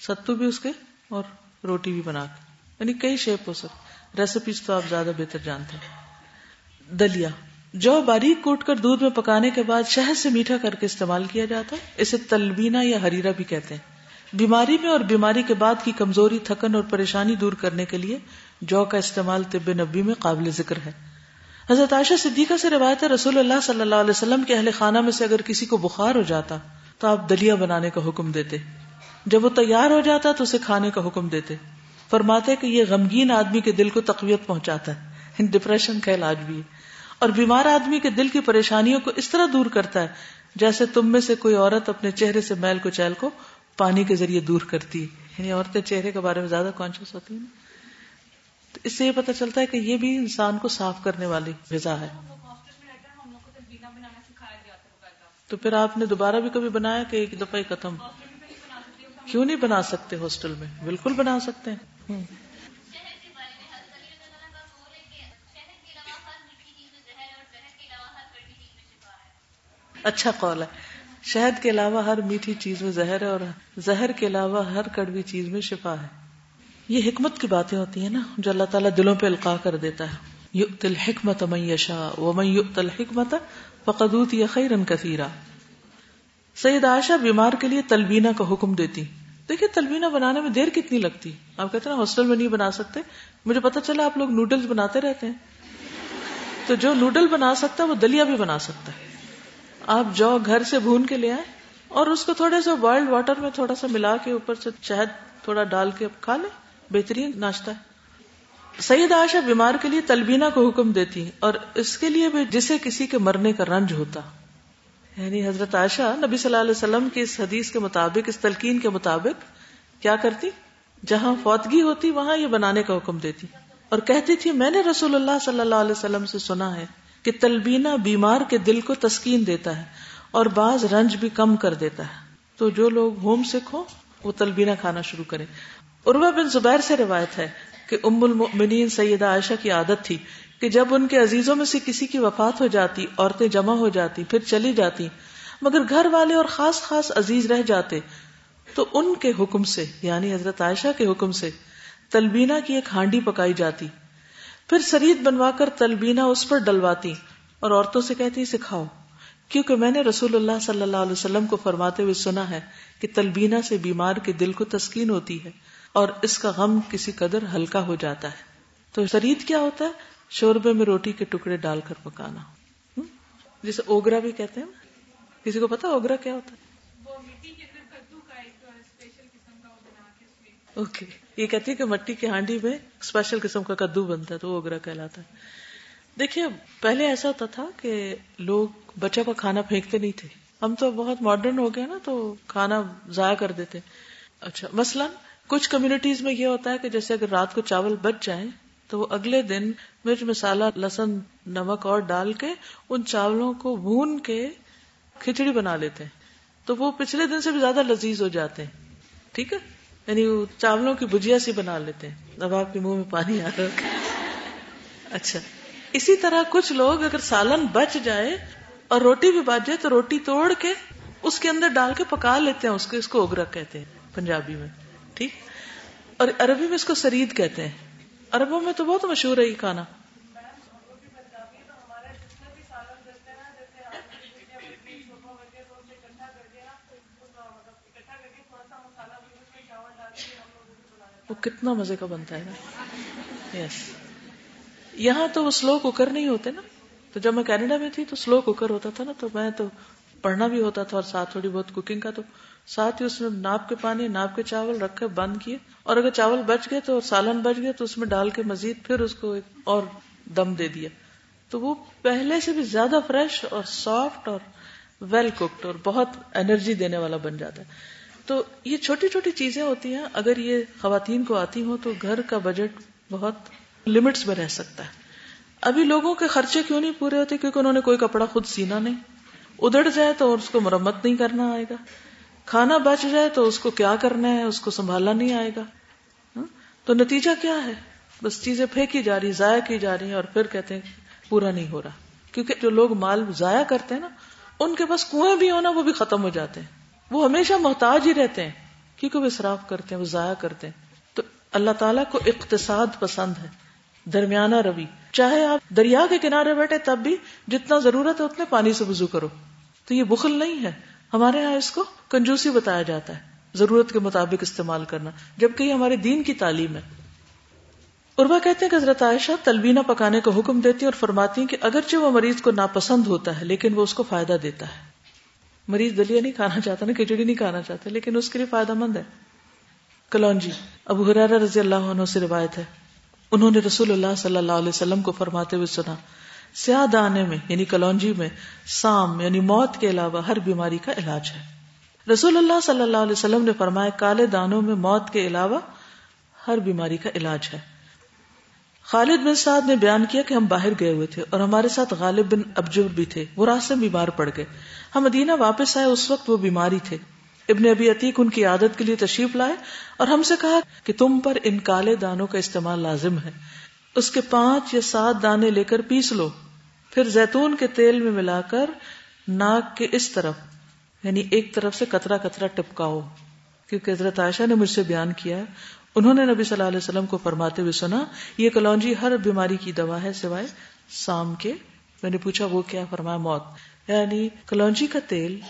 ستو بھی اس کے اور روٹی بھی بنا کے۔ یعنی کئی شیپ ہو سکتے ریسیپیز تو آپ زیادہ بہتر جانتے ہیں۔ دلیا۔ جو باریک کوٹ کر دودھ میں پکانے کے بعد شہد سے میٹھا کر کے استعمال کیا جاتا ہے، اسے تلبینا یا ہریرا بھی کہتے ہیں۔ بیماری میں اور بیماری کے بعد کی کمزوری، تھکن اور پریشانی دور کرنے کے لیے جو کا استعمال طب نبی میں قابل ذکر ہے۔ حضرت عائشہ صدیقہ سے روایت رسول اللہ صلی اللہ علیہ وسلم کے اہل خانہ میں سے اگر کسی کو بخار ہو جاتا تو آپ دلیا بنانے کا حکم دیتے۔ جب وہ تیار ہو جاتا تو اسے کھانے کا حکم دیتے۔ فرماتے کہ یہ غمگین آدمی کے دل کو تقویت پہنچاتا ہے۔ *laughs* ڈپریشن کا علاج بھی ہے۔ اور بیمار آدمی کے دل کی پریشانیوں کو اس طرح دور کرتا ہے جیسے تم میں سے کوئی عورت اپنے چہرے سے میل کو چیل کو پانی کے ذریعے دور کرتی ہے۔ یعنی عورتیں چہرے کے بارے میں زیادہ کانشیس ہوتی ہیں تو اس سے یہ پتا چلتا ہے کہ یہ بھی انسان کو صاف کرنے والی غذا ہے۔ تو پھر آپ نے دوبارہ بھی کبھی بنایا کہ ایک دفعہ ہی ختم؟ کیوں نہیں بنا سکتے ہاسٹل میں؟ بالکل بنا سکتے ہیں۔ اچھا قول ہے۔ شہد کے علاوہ ہر میٹھی چیز میں زہر ہے اور زہر کے علاوہ ہر کڑوی چیز میں شفا ہے۔ یہ حکمت کی باتیں ہوتی ہیں نا جو اللہ تعالیٰ دلوں پہ القاع کر دیتا ہے۔ یؤت الحکمت من یشا ومن یؤت الحکمت فقد اوتی خیرا کثیرا۔ سید عائشہ بیمار کے لیے تلبینہ کا حکم دیتی۔ دیکھیں تلبینہ بنانے میں دیر کتنی لگتی۔ آپ کہتے ہیں ہاسٹل میں نہیں بنا سکتے۔ مجھے پتا چلا آپ لوگ نوڈلز بناتے رہتے ہیں۔ تو جو نوڈل بنا سکتا ہے وہ دلیا بھی بنا سکتا ہے۔ آپ جو گھر سے بھون کے لے آئے اور اس کو تھوڑے سا بوائلڈ واٹر میں تھوڑا سا ملا کے اوپر سے شہد تھوڑا ڈال کے کھا لے بہترین ناشتہ ہے۔ سید عائشہ بیمار کے لیے تلبینہ کو حکم دیتی اور اس کے لیے بھی جسے کسی کے مرنے کا رنج ہوتا۔ یعنی حضرت عائشہ نبی صلی اللہ علیہ وسلم کی اس حدیث کے مطابق، اس تلقین کے مطابق کیا کرتی؟ جہاں فوتگی ہوتی، وہاں یہ بنانے کا حکم دیتی۔ اور کہتی تھی، میں نے رسول اللہ صلی اللہ علیہ وسلم سے سنا ہے کہ تلبینہ بیمار کے دل کو تسکین دیتا ہے اور بعض رنج بھی کم کر دیتا ہے۔ تو جو لوگ ہوم سکھ ہو وہ تلبینہ کھانا شروع کریں۔ عروہ بن زبیر سے روایت ہے کہ ام المؤمنین سیدہ عائشہ کی عادت تھی کہ جب ان کے عزیزوں میں سے کسی کی وفات ہو جاتی، عورتیں جمع ہو جاتی، پھر چلی جاتی، مگر گھر والے اور خاص خاص عزیز رہ جاتے، تو ان کے حکم سے یعنی حضرت عائشہ کے حکم سے تلبینہ کی ایک ہانڈی پکائی جاتی۔ پھر سرید بنوا کر تلبینہ اس پر ڈلواتی اور عورتوں سے کہتی، سکھاؤ، کیونکہ میں نے رسول اللہ صلی اللہ علیہ وسلم کو فرماتے ہوئے سنا ہے کہ تلبینہ سے بیمار کے دل کو تسکین ہوتی ہے اور اس کا غم کسی قدر ہلکا ہو جاتا ہے۔ تو سرید کیا ہوتا ہے؟ شوربے میں روٹی کے ٹکڑے ڈال کر پکانا۔ جسے اوگرا بھی کہتے ہیں۔ کسی کو پتا اوگرا کیا ہوتا ہے؟ اوکے یہ کہتی ہے کہ مٹی کی ہانڈی میں اسپیشل قسم کا کدو بنتا ہے تو وہ اوگرا کہلاتا ہے۔ دیکھیے، پہلے ایسا ہوتا تھا کہ لوگ بچہ کا کھانا پھینکتے نہیں تھے۔ ہم تو بہت ماڈرن ہو گئے نا، تو کھانا ضائع کر دیتے۔ اچھا مثلاً کچھ کمیونٹیز میں یہ ہوتا ہے کہ جیسے اگر رات کو چاول بچ جائیں، تو وہ اگلے دن مرچ، مسالہ، لہسن، نمک اور ڈال کے ان چاولوں کو بھون کے کھچڑی بنا لیتے۔ ہیں تو وہ پچھلے دن سے بھی زیادہ لذیذ ہو جاتے۔ ہیں ٹھیک ہے؟ یعنی وہ چاولوں کی بجیا سی بنا لیتے ہیں۔ اب آپ کے منہ میں پانی آ رہا اچھا۔ اسی طرح کچھ لوگ اگر سالن بچ جائے اور روٹی بھی بچ جائے تو روٹی توڑ کے اس کے اندر ڈال کے پکا لیتے ہیں، اس کو اس کو اگرا کہتے ہیں پنجابی میں۔ ٹھیک۔ اور عربی میں اس کو سرید کہتے ہیں۔ عربوں میں تو بہت مشہور ہے یہ کھانا۔ وہ کتنا مزے کا بنتا ہے نا۔ یس یہاں تو وہ سلو کوکر نہیں ہوتے نا۔ تو جب میں کینیڈا میں تھی تو سلو کوکر ہوتا تھا نا۔ تو میں تو پڑھنا بھی ہوتا تھا اور ساتھ تھوڑی بہت کوکنگ کا تو ساتھ ہی اس میں ناپ کے پانی، ناپ کے چاول رکھے، بند کیے۔ اور اگر چاول بچ گئے تو سالن بچ گئے تو اس میں ڈال کے مزید پھر اس کو ایک اور دم دے دیا۔ تو وہ پہلے سے بھی زیادہ فریش اور سافٹ اور ویل کوکڈ اور بہت انرجی دینے والا بن جاتا ہے۔ تو یہ چھوٹی چھوٹی چیزیں ہوتی ہیں۔ اگر یہ خواتین کو آتی ہوں تو گھر کا بجٹ بہت لمٹس میں رہ سکتا ہے۔ ابھی لوگوں کے خرچے کیوں نہیں پورے ہوتے؟ کیونکہ انہوں نے کوئی کپڑا خود سینا نہیں۔ ادڑ جائے تو اس کو مرمت نہیں کرنا آئے گا۔ کھانا بچ جائے تو اس کو کیا کرنا ہے؟ اس کو سنبھالنا نہیں آئے گا۔ ہاں؟ تو نتیجہ کیا ہے؟ بس چیزیں پھینکی جا رہی، ضائع کی جا رہی ہیں اور پھر کہتے ہیں پورا نہیں ہو رہا۔ کیونکہ جو لوگ مال ضائع کرتے ہیں نا، ان کے پاس کنویں بھی ہونا وہ بھی ختم ہو جاتے ہیں۔ وہ ہمیشہ محتاج ہی رہتے ہیں، کیونکہ وہ اصراف کرتے ہیں، وہ ضائع کرتے ہیں۔ تو اللہ تعالیٰ کو اقتصاد پسند ہے، درمیانہ روی۔ چاہے آپ دریا کے کنارے بیٹھے تب بھی جتنا ضرورت ہے اتنے پانی سے وضو کرو۔ تو یہ بخل نہیں ہے۔ ہمارے یہاں اس کو کنجوسی بتایا جاتا ہے، ضرورت کے مطابق استعمال کرنا۔ جبکہ یہ ہمارے دین کی تعلیم ہے۔ عربا کہتے ہیں کہ حضرت عائشہ تلبینہ پکانے کا حکم دیتی اور فرماتی ہیں کہ اگرچہ وہ مریض کو ناپسند ہوتا ہے، لیکن وہ اس کو فائدہ دیتا ہے۔ مریض دلیا نہیں کھانا چاہتا نا کھچڑی نہیں کھانا چاہتا، لیکن اس کے لیے فائدہ مند ہے۔ کلونجی، ابو حرار رضی اللہ عنہ سے روایت ہے۔ انہوں نے رسول اللہ صلی اللہ علیہ وسلم کو فرماتے ہوئے سنا سیاہ دانے میں یعنی کلونجی میں، سام یعنی موت کے علاوہ ہر بیماری کا علاج ہے۔ رسول اللہ صلی اللہ علیہ وسلم نے فرمایا، کالے دانوں میں موت کے علاوہ ہر بیماری کا علاج ہے۔ خالد بن سعد نے بیان کیا کہ ہم باہر گئے ہوئے تھے اور ہمارے ساتھ غالب بن ابجر بھی تھے۔ وہ راستے بیمار پڑ گئے۔ ہم مدینہ واپس آئے، اس وقت وہ بیماری تھے۔ ابن ابی عتیق ان کی عادت کے لیے تشریف لائے اور ہم سے کہا کہ تم پر ان کالے دانوں کا استعمال لازم ہے۔ اس کے پانچ یا سات دانے لے کر پیس لو۔ پھر زیتون کے تیل میں ملا کر ناک کے اس طرف یعنی ایک طرف سے کترا کترا ٹپکاؤ۔ کیونکہ حضرت عائشہ نے مجھ سے بیان کیا انہوں نے نبی صلی اللہ علیہ وسلم کو فرماتے ہوئے سنا، یہ کلونجی ہر بیماری کی دوا ہے سوائے سام کے۔ میں نے پوچھا، وہ کیا فرمایا؟ موت۔ یعنی کلونجی کا تیل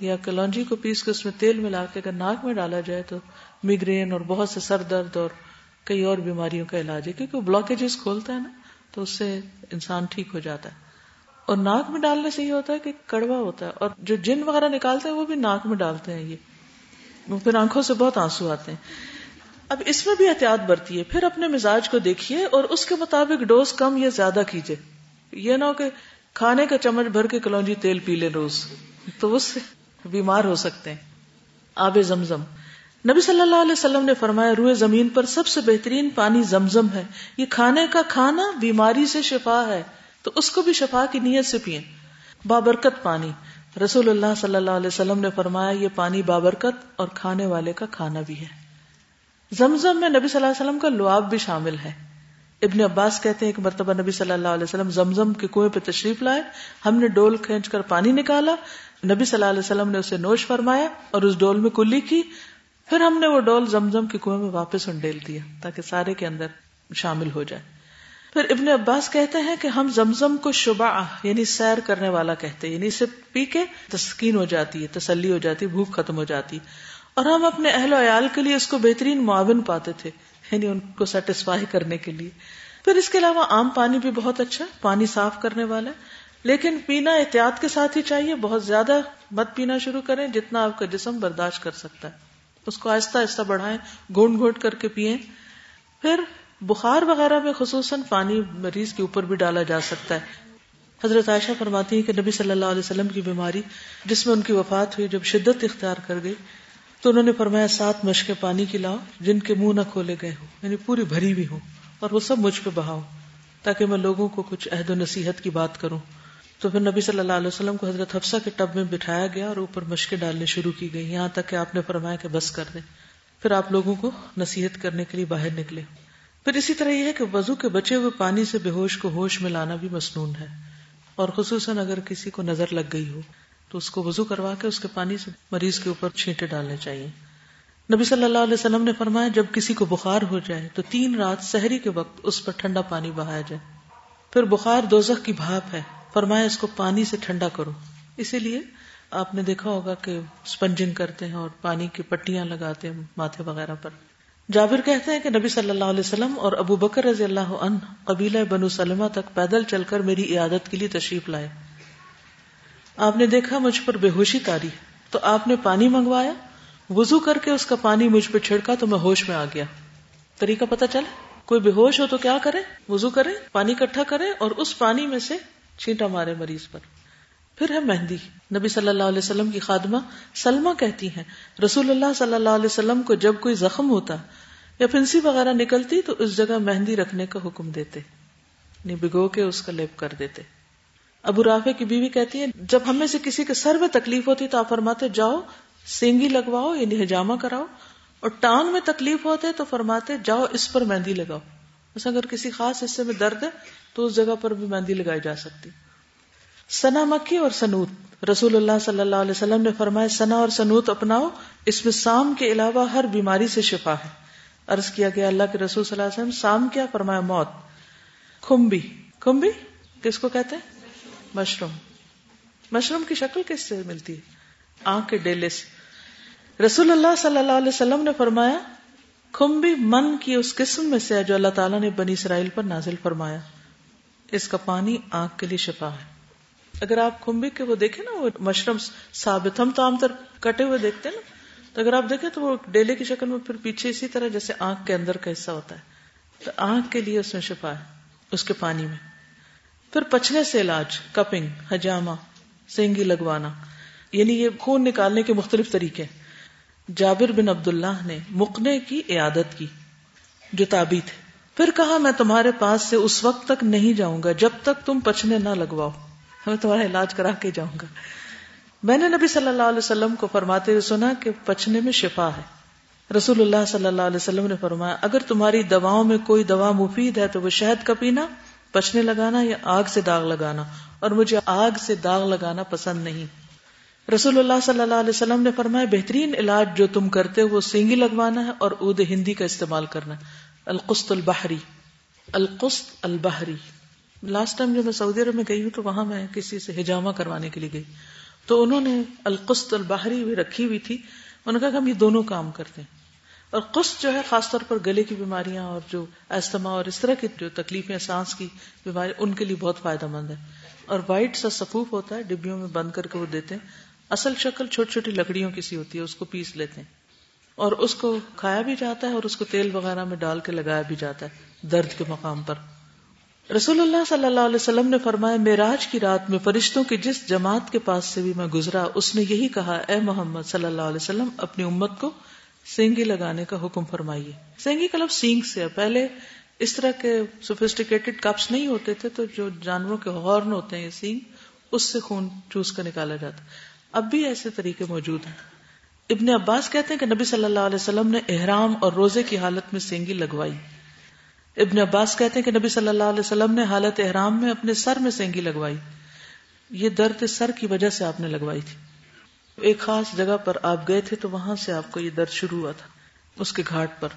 یا کلونجی کو پیس کے اس میں تیل ملا کے اگر ناک میں ڈالا جائے تو میگرین اور بہت سے سر درد اور کئی اور بیماریوں کا علاج ہے، کیونکہ بلاکیجز کھولتا ہے نا، تو اس سے انسان ٹھیک ہو جاتا ہے۔ اور ناک میں ڈالنے سے یہ ہوتا ہے کہ کڑوا ہوتا ہے، اور جو جن وغیرہ نکالتے ہیں وہ بھی ناک میں ڈالتے ہیں یہ۔ پھر آنکھوں سے بہت آنسو آتے ہیں۔ اب اس میں بھی احتیاط برتی ہے، پھر اپنے مزاج کو دیکھیے اور اس کے مطابق ڈوز کم یا زیادہ کیجیے۔ یہ نہ ہو کہ کھانے کا چمچ بھر کے کلونجی تیل پی لے روز، تو اس سے بیمار ہو سکتے ہیں۔ آب زمزم۔ نبی صلی اللہ علیہ وسلم نے فرمایا، روئے زمین پر سب سے بہترین پانی زمزم ہے۔ یہ کھانے کا کھانا بیماری سے شفا ہے، تو اس کو بھی شفا کی نیت سے پیئیں۔ بابرکت پانی۔ رسول اللہ صلی اللہ علیہ وسلم نے فرمایا، یہ پانی بابرکت اور کھانے والے کا کھانا بھی ہے۔ زمزم میں نبی صلی اللہ علیہ وسلم کا لعاب بھی شامل ہے۔ ابن عباس کہتے ہیں کہ مرتبہ نبی صلی اللہ علیہ وسلم زمزم کے کنویں پہ تشریف لائے، ہم نے ڈول کھینچ کر پانی نکالا، نبی صلی اللہ علیہ وسلم نے اسے نوش فرمایا اور اس ڈول میں کلی کی، پھر ہم نے وہ ڈول زمزم کے کنویں میں واپس انڈیل دیا تاکہ سارے کے اندر شامل ہو جائے۔ پھر ابن عباس کہتے ہیں کہ ہم زمزم کو شبہ یعنی سیر کرنے والا کہتے ہیں یعنی اسے پی کے تسکین ہو جاتی ہے، تسلی ہو جاتی ہے، بھوک ختم ہو جاتی اور ہم اپنے اہل و عیال کے لیے اس کو بہترین معاون پاتے تھے یعنی ان کو سیٹسفائی کرنے کے لیے۔ پھر اس کے علاوہ عام پانی بھی بہت اچھا پانی صاف کرنے والا لیکن پینا احتیاط کے ساتھ ہی چاہیے، بہت زیادہ مت پینا شروع کریں جتنا آپ کا جسم برداشت کر سکتا ہے۔ اس کو آہستہ آہستہ بڑھائیں، گونڈ گھونٹ کر کے پیئیں پھر بخار وغیرہ میں خصوصاً پانی مریض کے اوپر بھی ڈالا جا سکتا ہے۔ حضرت عائشہ فرماتی ہے کہ نبی صلی اللہ علیہ وسلم کی بیماری جس میں ان کی وفات ہوئی جب شدت اختیار کر گئی تو انہوں نے فرمایا، سات مشقیں پانی کی لاؤ، جن کے منہ نہ کھولے گئے ہو یعنی پوری بھری ہوئی ہو اور وہ سب مجھ پہ بہاؤ، تاکہ میں لوگوں کو کچھ عہد و نصیحت کی بات کروں۔ تو پھر نبی صلی اللہ علیہ وسلم کو حضرت حفصہ کے ٹب میں بٹھایا گیا اور اوپر مشقیں ڈالنے شروع کی گئی یہاں تک کہ آپ نے فرمایا کہ بس کر دیں۔ پھر آپ لوگوں کو نصیحت کرنے کے لیے باہر نکلے۔ پھر اسی طرح یہ ہے کہ وضو کے بچے ہوئے پانی سے بے ہوش کو ہوش میں لانا بھی مصنون ہے۔ اور خصوصاً اگر کسی کو نظر لگ گئی ہو۔ تو اس کو وضو کروا کے اس کے پانی سے مریض کے اوپر چھینٹے ڈالنے چاہیے۔ نبی صلی اللہ علیہ وسلم نے فرمایا، جب کسی کو بخار ہو جائے تو تین رات سحری کے وقت اس پر ٹھنڈا پانی بہایا جائے۔ پھر بخار دوزخ کی بھاپ ہے۔ فرمایا، اس کو پانی سے ٹھنڈا کرو۔ اسی لیے آپ نے دیکھا ہوگا کہ اسپنجنگ کرتے ہیں اور پانی کی پٹیاں لگاتے ہیں ماتھے وغیرہ پر۔ جابر کہتے ہیں کہ نبی صلی اللہ علیہ وسلم اور ابو بکر رضی اللہ عنہ قبیلہ بنو سلمہ تک پیدل چل کر میری عیادت کے لیے تشریف لائے۔ آپ نے دیکھا مجھ پر بے ہوشی تاری تو آپ نے پانی منگوایا وزو کر کے اس کا پانی مجھ پہ چھڑکا تو میں ہوش میں آ گیا۔ طریقہ پتا چلے کوئی بے ہوش ہو تو کیا کرے؟ وزو کرے، پانی کٹھا کرے اور اس پانی میں سے چھینٹا مارے مریض پر۔ پھر ہے مہندی۔ نبی صلی اللہ علیہ وسلم کی خادمہ سلما کہتی ہیں، رسول اللہ صلی اللہ علیہ وسلم کو جب کوئی زخم ہوتا یا پھنسی وغیرہ نکلتی تو اس جگہ مہندی رکھنے کا حکم دیتے یعنی بگو کے اس کا لیپ کر دیتے۔ ابو رافع کی بیوی کہتی ہے جب ہمیں سے کسی کے سر میں تکلیف ہوتی تو آپ فرماتے، جاؤ، سینگی لگواؤ یعنی ہجامہ کراؤ، اور ٹانگ میں تکلیف ہوتے تو فرماتے، جاؤ، اس پر مہندی لگاؤ۔ بس اگر کسی خاص حصے میں درد ہے تو اس جگہ پر بھی مہندی لگائی جا سکتی۔ سنا مکی اور سنوت۔ رسول اللہ صلی اللہ علیہ وسلم نے فرمایا، سنا اور سنوت اپناؤ، اس میں سام کے علاوہ ہر بیماری سے شفا ہے۔ عرض کیا گیا، اللہ کے رسول صلی اللہ علیہ وسلم سام کیا؟ فرمایا، موت۔ کمبی کمبی کس کو کہتے ہیں؟ مشروم. مشروم کی شکل کس سے ملتی ہے؟ آنکھ کے ڈیلے سے. رسول اللہ صلی اللہ علیہ وسلم نے فرمایا کمبی من کی اس قسم میں سے جو اللہ تعالیٰ نے بنی اسرائیل پر نازل فرمایا۔ اس کا پانی آنکھ کے لیے شفا ہے۔ اگر آپ کمبی کے وہ دیکھیں نا، وہ مشروم ثابت، ہم تو عام طور کٹے ہوئے دیکھتے ہیں نا۔ تو اگر آپ دیکھیں تو وہ ڈیلے کی شکل میں پھر پیچھے اسی طرح جیسے آنکھ کے اندر کا حصہ ہوتا ہے۔ تو آنکھ کے لیے اس میں شفا ہے، اس کے پانی میں۔ پھر پچنے سے علاج کپنگ حجامہ سینگی لگوانا۔ یعنی یہ خون نکالنے کے مختلف طریقے۔ جابر بن عبد اللہ نے مکنے کی، عیادت کی، جو تابی تھے۔ پھر کہا، میں تمہارے پاس سے اس وقت تک نہیں جاؤں گا جب تک تم پچنے نہ لگواؤ۔ میں تمہارا علاج کرا کے جاؤں گا۔ میں نے نبی صلی اللہ علیہ وسلم کو فرماتے ہوئے سنا کہ پچنے میں شفا ہے۔ رسول اللہ صلی اللہ علیہ وسلم نے فرمایا، اگر تمہاری دواؤں میں کوئی دوا مفید ہے تو وہ شہد کا پینا پچنے لگانا یا آگ سے داغ لگانا؟ اور مجھے آگ سے داغ لگانا پسند نہیں۔ رسول اللہ صلی اللہ علیہ وسلم نے فرمایا، بہترین علاج جو تم کرتے ہو وہ سینگی لگوانا ہے اور اد ہندی کا استعمال کرنا القست البحری۔ القست البحری۔ لاسٹ ٹائم جب میں سعودی عرب میں گئی ہوں تو وہاں میں کسی سے ہجامہ کروانے کے لیے گئی۔ تو انہوں نے القست البحری بھی رکھی ہوئی تھی۔ انہوں نے کہا کہ ہم یہ دونوں کام کرتے ہیں۔ اور قسط جو ہے خاص طور پر گلے کی بیماریاں اور جو ایستما اور اس طرح کی جو تکلیفیں سانس کی بیماری، ان کے لیے بہت فائدہ مند ہے۔ اور وائٹ سا سفوف ہوتا ہے، ڈبیوں میں بند کر کے وہ دیتے ہیں۔ اصل شکل چھوٹی چھوٹی لکڑیوں کی سی ہوتی ہے، اس کو پیس لیتے ہیں۔ اور اس کو کھایا بھی جاتا ہے اور اس کو تیل وغیرہ میں ڈال کے لگایا بھی جاتا ہے درد کے مقام پر۔ رسول اللہ صلی اللہ علیہ وسلم نے فرمایا میراج کی رات میں فرشتوں کی جس جماعت کے پاس سے بھی میں گزرا، اس نے یہی کہا، اے محمد صلی اللہ علیہ وسلم، اپنی امت کو سینگی لگانے کا حکم فرمائیے۔ سینگی کا لفظ سینگ سے ہے۔ پہلے اس طرح کے سوفسٹیکیٹڈ کپس نہیں ہوتے تھے تو جو جانوروں کے ہارن ہوتے ہیں سینگ، اس سے خون چوس کر نکالا جاتا۔ اب بھی ایسے طریقے موجود ہیں۔ ابن عباس کہتے ہیں کہ نبی صلی اللہ علیہ وسلم نے احرام اور روزے کی حالت میں سینگی لگوائی۔ ابن عباس کہتے ہیں کہ نبی صلی اللہ علیہ وسلم نے حالت احرام میں اپنے سر میں سینگی لگوائی۔ یہ درد سر کی وجہ سے آپ نے لگوائی تھی۔ ایک خاص جگہ پر آپ گئے تھے تو وہاں سے آپ کو یہ درد شروع ہوا تھا، اس کے گھاٹ پر۔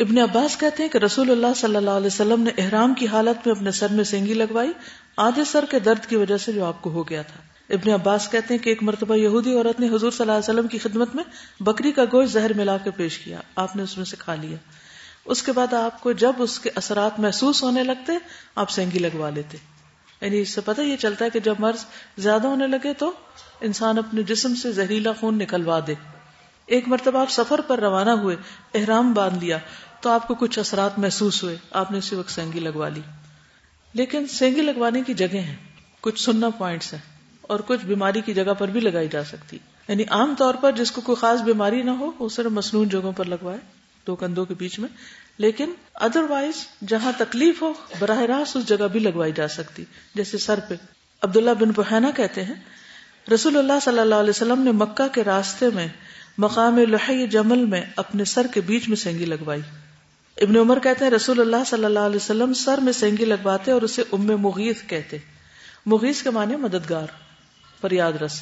ابن عباس کہتے ہیں کہ رسول اللہ صلی اللہ علیہ وسلم نے احرام کی حالت میں اپنے سر میں سینگی لگوائی، آدھے سر کے درد کی وجہ سے جو آپ کو ہو گیا تھا۔ ابن عباس کہتے ہیں کہ ایک مرتبہ یہودی عورت نے حضور صلی اللہ علیہ وسلم کی خدمت میں بکری کا گوشت زہر ملا کے پیش کیا۔ آپ نے اس میں سے کھا لیا۔ اس کے بعد آپ کو جب اس کے اثرات محسوس ہونے لگتے، آپ سینگی لگوا لیتے۔ یعنی اس سے پتہ یہ چلتا ہے کہ جب مرض زیادہ ہونے لگے تو انسان اپنے جسم سے زہریلا خون نکلوا دے۔ ایک مرتبہ آپ سفر پر روانہ ہوئے، احرام باندھ لیا، تو آپ کو کچھ اثرات محسوس ہوئے۔ آپ نے اسی وقت سینگی لگوا لی۔ لیکن سینگی لگوانے کی جگہ ہیں، کچھ سننا پوائنٹس ہیں اور کچھ بیماری کی جگہ پر بھی لگائی جا سکتی۔ یعنی عام طور پر جس کو کوئی خاص بیماری نہ ہو، وہ صرف مصنون جگہوں پر لگوائے، دو کندھوں کے بیچ میں۔ لیکن ادر وائز جہاں تکلیف ہو، براہ راست اس جگہ بھی لگوائی جا سکتی۔ جیسے سر پہ عبداللہ بن بحینا کہتے ہیں، رسول اللہ صلی اللہ علیہ وسلم نے مکہ کے راستے میں مقام لحی جمل میں اپنے سر کے بیچ میں سینگی لگوائی۔ ابن عمر کہتے ہیں، رسول اللہ صلی اللہ علیہ وسلم سر میں سینگی لگواتے اور اسے ام مغیث کہتے۔ مغیث کے معنی مددگار فریاد رس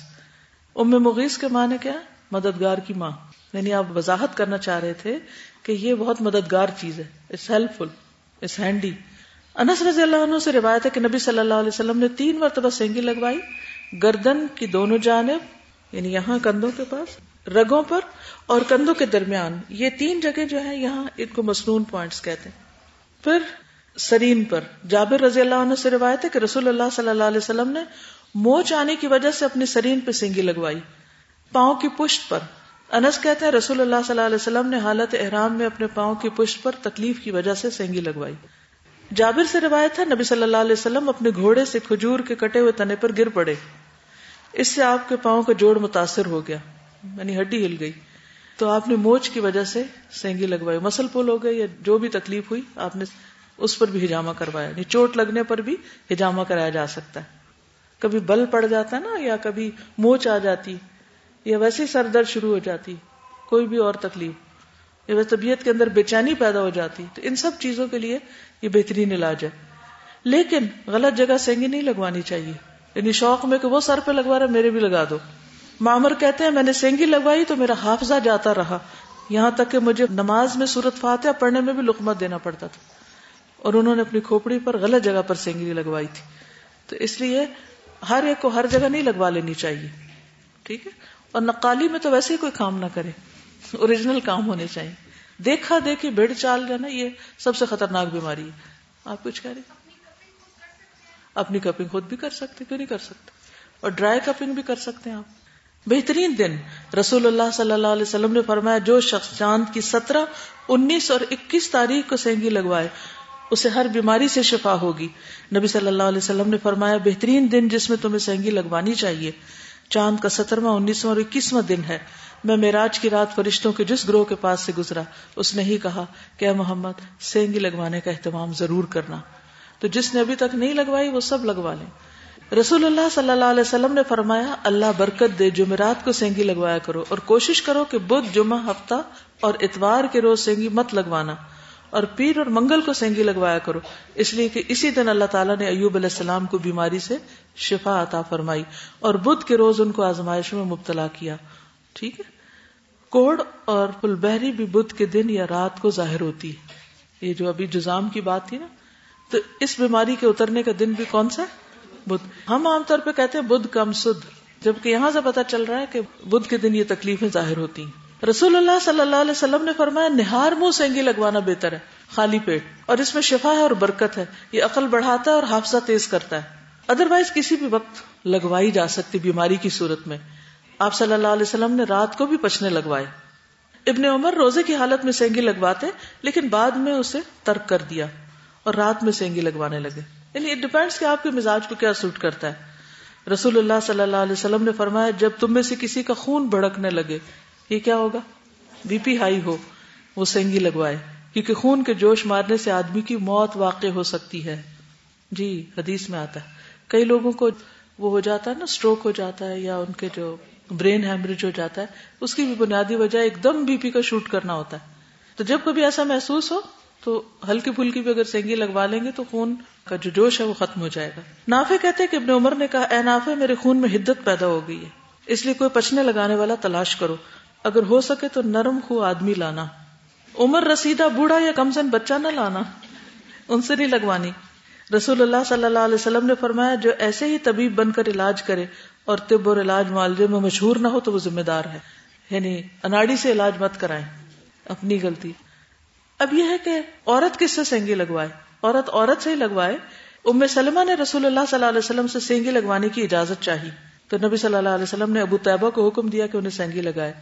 ام مغیث کے معنی کیا؟ مددگار کی ماں۔ یعنی آپ وضاحت کرنا چاہ رہے تھے کہ یہ بہت مددگار چیز ہے۔ It's helpful it's handy انس رضی اللہ عنہ سے روایت ہے کہ نبی صلی اللہ علیہ وسلم نے تین مرتبہ سینگی لگوائی، گردن کی دونوں جانب یعنی یہاں کندھوں کے پاس، رگوں پر اور کندھوں کے درمیان۔ یہ تین جگہ جو ہے یہاں ان کو مصنون پوائنٹس کہتے ہیں۔ پھر سرین پر، جابر رضی اللہ عنہ سے روایت ہے کہ رسول اللہ صلی اللہ علیہ وسلم نے موچ آنے کی وجہ سے اپنی سرین پہ سینگی لگوائی۔ پاؤں کی پشت پر انس کہتے ہیں رسول اللہ صلی اللہ علیہ وسلم نے حالت احرام میں اپنے پاؤں کی پشت پر تکلیف کی وجہ سے سینگی لگوائی۔ جابر سے روایت ہے نبی صلی اللہ علیہ وسلم اپنے گھوڑے سے کھجور کے کٹے ہوئے تنے پر گر پڑے۔ اس سے آپ کے پاؤں کا جوڑ متاثر ہو گیا یعنی ہڈی ہل گئی۔ تو آپ نے موچ کی وجہ سے سینگی لگوائی۔ مسل پول ہو گئے یا جو بھی تکلیف ہوئی، آپ نے اس پر بھی ہجامہ کروایا۔ یعنی چوٹ لگنے پر بھی ہجامہ کرایا جا سکتا ہے۔ کبھی بل پڑ جاتا ہے نا، یا کبھی موچ آ جاتی۔ یا ویسے سر درد شروع ہو جاتی، کوئی بھی اور تکلیف، یا طبیعت کے اندر بے چینی پیدا ہو جاتی، تو ان سب چیزوں کے لیے یہ بہترین علاج ہے۔ لیکن غلط جگہ سینگی نہیں لگوانی چاہیے۔ یعنی شوق میں کہ وہ سر پہ لگوا رہا میرے بھی لگا دو۔ معمر کہتے ہیں، میں نے سینگی لگوائی تو میرا حافظہ جاتا رہا۔ یہاں تک کہ مجھے نماز میں سورت فاتحہ پڑھنے میں بھی لقمت دینا پڑتا تھا۔ اور انہوں نے اپنی کھوپڑی پر غلط جگہ پر سینگی لگوائی تھی۔ تو اس لیے ہر ایک کو ہر جگہ نہیں لگوا لینی چاہیے۔ ٹھیک ہے؟ اور نقالی میں تو ویسے ہی کوئی کام نہ کرے۔ اوریجنل کام ہونے چاہیے۔ دیکھا دیکھی بھیڑ چال جانا یہ سب سے خطرناک بیماری ہے۔ آپ کچھ کہہ رہے اپنی کپنگ خود بھی کر سکتے، کیوں نہیں کر سکتے؟ اور ڈرائی کپنگ بھی کر سکتے ہیں آپ۔ بہترین دن۔ رسول اللہ صلی اللہ علیہ وسلم نے فرمایا، جو شخص چاند کی سترہ، انیس اور اکیس تاریخ کو سینگی لگوائے، اسے ہر بیماری سے شفا ہوگی۔ نبی صلی اللہ علیہ وسلم نے فرمایا، بہترین دن جس میں تمہیں سینگی لگوانی چاہیے چاند کا سترواں، انیسواں اور اکیسواں دن ہے۔ میں میراج کی رات فرشتوں کے جس گروہ کے پاس سے گزرا، اس نے ہی کہا کہ محمد، سینگی لگوانے کا اہتمام ضرور کرنا۔ تو جس نے ابھی تک نہیں لگوائی، وہ سب لگوا لیں۔ رسول اللہ صلی اللہ علیہ وسلم نے فرمایا، اللہ برکت دے، جمعرات کو سینگی لگوایا کرو اور کوشش کرو کہ بدھ، جمعہ، ہفتہ اور اتوار کے روز سینگی مت لگوانا۔ اور پیر اور منگل کو سینگی لگوایا کرو۔ اس لیے کہ اسی دن اللہ تعالیٰ نے ایوب علیہ السلام کو بیماری سے شفا عطا فرمائی اور بدھ کے روز ان کو آزمائش میں مبتلا کیا۔ ٹھیک ہے؟ کوڑ اور پل بحری بھی بدھ کے دن یا رات کو ظاہر ہوتی ہے۔ یہ جو ابھی جزام کی بات تھی نا۔ تو اس بیماری کے اترنے کا دن بھی کون سا بدھ۔ ہم عام طور پہ کہتے ہیں بدھ کم سدھ جبکہ یہاں سے پتا چل رہا ہے کہ بدھ کے دن یہ تکلیفیں ظاہر ہوتی ہیں۔ رسول اللہ صلی اللہ علیہ وسلم نے فرمایا، نہار منہ سینگی لگوانا بہتر ہے، خالی پیٹ۔ اور اس میں شفا ہے اور برکت ہے۔ یہ عقل بڑھاتا ہے اور حافظہ تیز کرتا ہے۔ ادر وائز کسی بھی وقت لگوائی جا سکتی بیماری کی صورت میں۔ آپ صلی اللہ علیہ وسلم نے رات کو بھی پچنے لگوائے۔ ابن عمر روزے کی حالت میں سینگی لگواتے، لیکن بعد میں اسے ترک کر دیا اور رات میں سینگی لگوانے لگے۔ یعنی اٹ ڈپینڈس کہ آپ کے مزاج کو کیا سوٹ کرتا ہے۔ رسول اللہ صلی اللہ علیہ وسلم نے فرمایا، جب تم میں سے کسی کا خون بھڑکنے لگے یہ کیا ہوگا؟ بی پی ہائی ہو، وہ سینگی لگوائے۔ کیونکہ خون کے جوش مارنے سے آدمی کی موت واقع ہو سکتی ہے۔ جی حدیث میں آتا ہے۔ کئی لوگوں کو وہ ہو جاتا ہے نا اسٹروک ہو جاتا ہے یا ان کے جو برین ہیمریج ہو جاتا ہے، اس کی بھی بنیادی وجہ ایک دم بی پی کا شوٹ کرنا ہوتا ہے۔ تو جب کبھی ایسا محسوس ہو، تو ہلکی پھلکی بھی اگر سینگی لگوا لیں گے تو خون کا جو جوش ہے وہ ختم ہو جائے گا۔ نافے کہتے کہ ابن عمر نے کہا، اے نافے میرے خون میں حدت پیدا ہو گئی ہے۔ اس لیے کوئی پچنے لگانے والا تلاش کرو۔ اگر ہو سکے تو نرم خو آدمی لانا۔ عمر رسیدہ بوڑھا یا کمزن بچہ نہ لانا۔ ان سے نہیں لگوانی۔ رسول اللہ صلی اللہ علیہ وسلم نے فرمایا، جو ایسے ہی طبیب بن کر علاج کرے اور طب اور علاج معالجے میں مشہور نہ ہو تو وہ ذمہ دار ہے۔ یعنی اناڑی سے علاج مت کرائیں۔ اپنی غلطی۔ اب یہ ہے کہ عورت کس سے سینگی لگوائے؟ عورت عورت سے ہی لگوائے۔ ام سلمہ نے رسول اللہ صلی اللہ علیہ وسلم سے سینگی لگوانے کی اجازت چاہی۔ تو نبی صلی اللہ علیہ وسلم نے ابو طیبہ کو حکم دیا کہ انہیں سینگی لگائے۔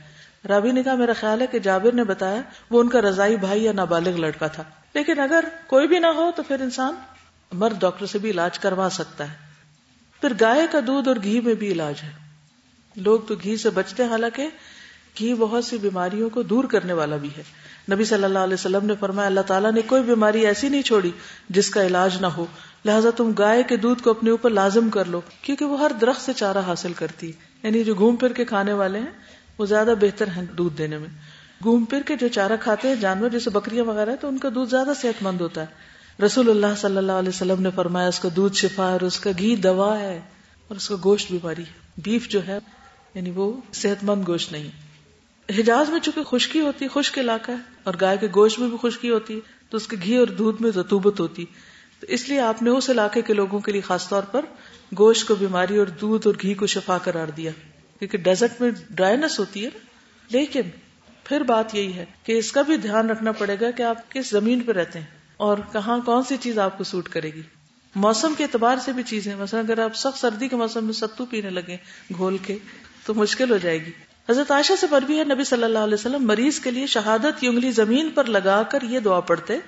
رابی نے کہا، میرا خیال ہے کہ جابر نے بتایا، وہ ان کا رضائی بھائی یا نابالغ لڑکا تھا۔ لیکن اگر کوئی بھی نہ ہو تو پھر انسان مرد ڈاکٹر سے بھی علاج کروا سکتا ہے۔ پھر گائے کا دودھ اور گھی میں بھی علاج ہے۔ لوگ تو گھی سے بچتے حالانکہ گھی بہت سی بیماریوں کو دور کرنے والا بھی ہے۔ نبی صلی اللہ علیہ وسلم نے فرمایا، اللہ تعالیٰ نے کوئی بیماری ایسی نہیں چھوڑی جس کا علاج نہ ہو۔ لہٰذا تم گائے کے دودھ کو اپنے اوپر لازم کر لو، کیونکہ وہ ہر درخت سے چارہ حاصل کرتی یعنی جو گھوم پھر کے کھانے والے ہیں وہ زیادہ بہتر ہیں دودھ دینے میں۔ گھوم پھر کے جو چارہ کھاتے ہیں، جانور جیسے بکریاں وغیرہ تو ان کا دودھ زیادہ صحت مند ہوتا ہے۔ رسول اللہ صلی اللہ علیہ وسلم نے فرمایا، اس کا دودھ شفا اور اس کا گھی دوا ہے اور اس کا گوشت بیماری ہے۔ بیف جو ہے یعنی وہ صحت مند گوشت نہیں۔ حجاز میں چونکہ خشکی ہوتی، خشک علاقہ ہے اور گائے کے گوشت میں بھی خشکی ہوتی ہے تو اس کے گھی اور دودھ میں رتوبت ہوتی۔ تو اس لیے آپ نے اس علاقے کے لوگوں کے لیے خاص طور پر گوشت کو بیماری اور دودھ اور گھی کو شفا قرار دیا۔ کیونکہ ڈیزرٹ میں ڈرائیس ہوتی ہے نا، لیکن پھر بات یہی ہے کہ اس کا بھی دھیان رکھنا پڑے گا کہ آپ کس زمین پہ رہتے ہیں اور کہاں کون سی چیز آپ کو سوٹ کرے گی۔ موسم کے اعتبار سے بھی چیزیں، مثلا اگر آپ سخت سردی کے موسم میں ستو پینے لگے گھول کے، تو مشکل ہو جائے گی۔ حضرت عائشہ سے بھی ہے، نبی صلی اللہ علیہ وسلم مریض کے لیے شہادت کی انگلی زمین پر لگا کر یہ دعا پڑھتے،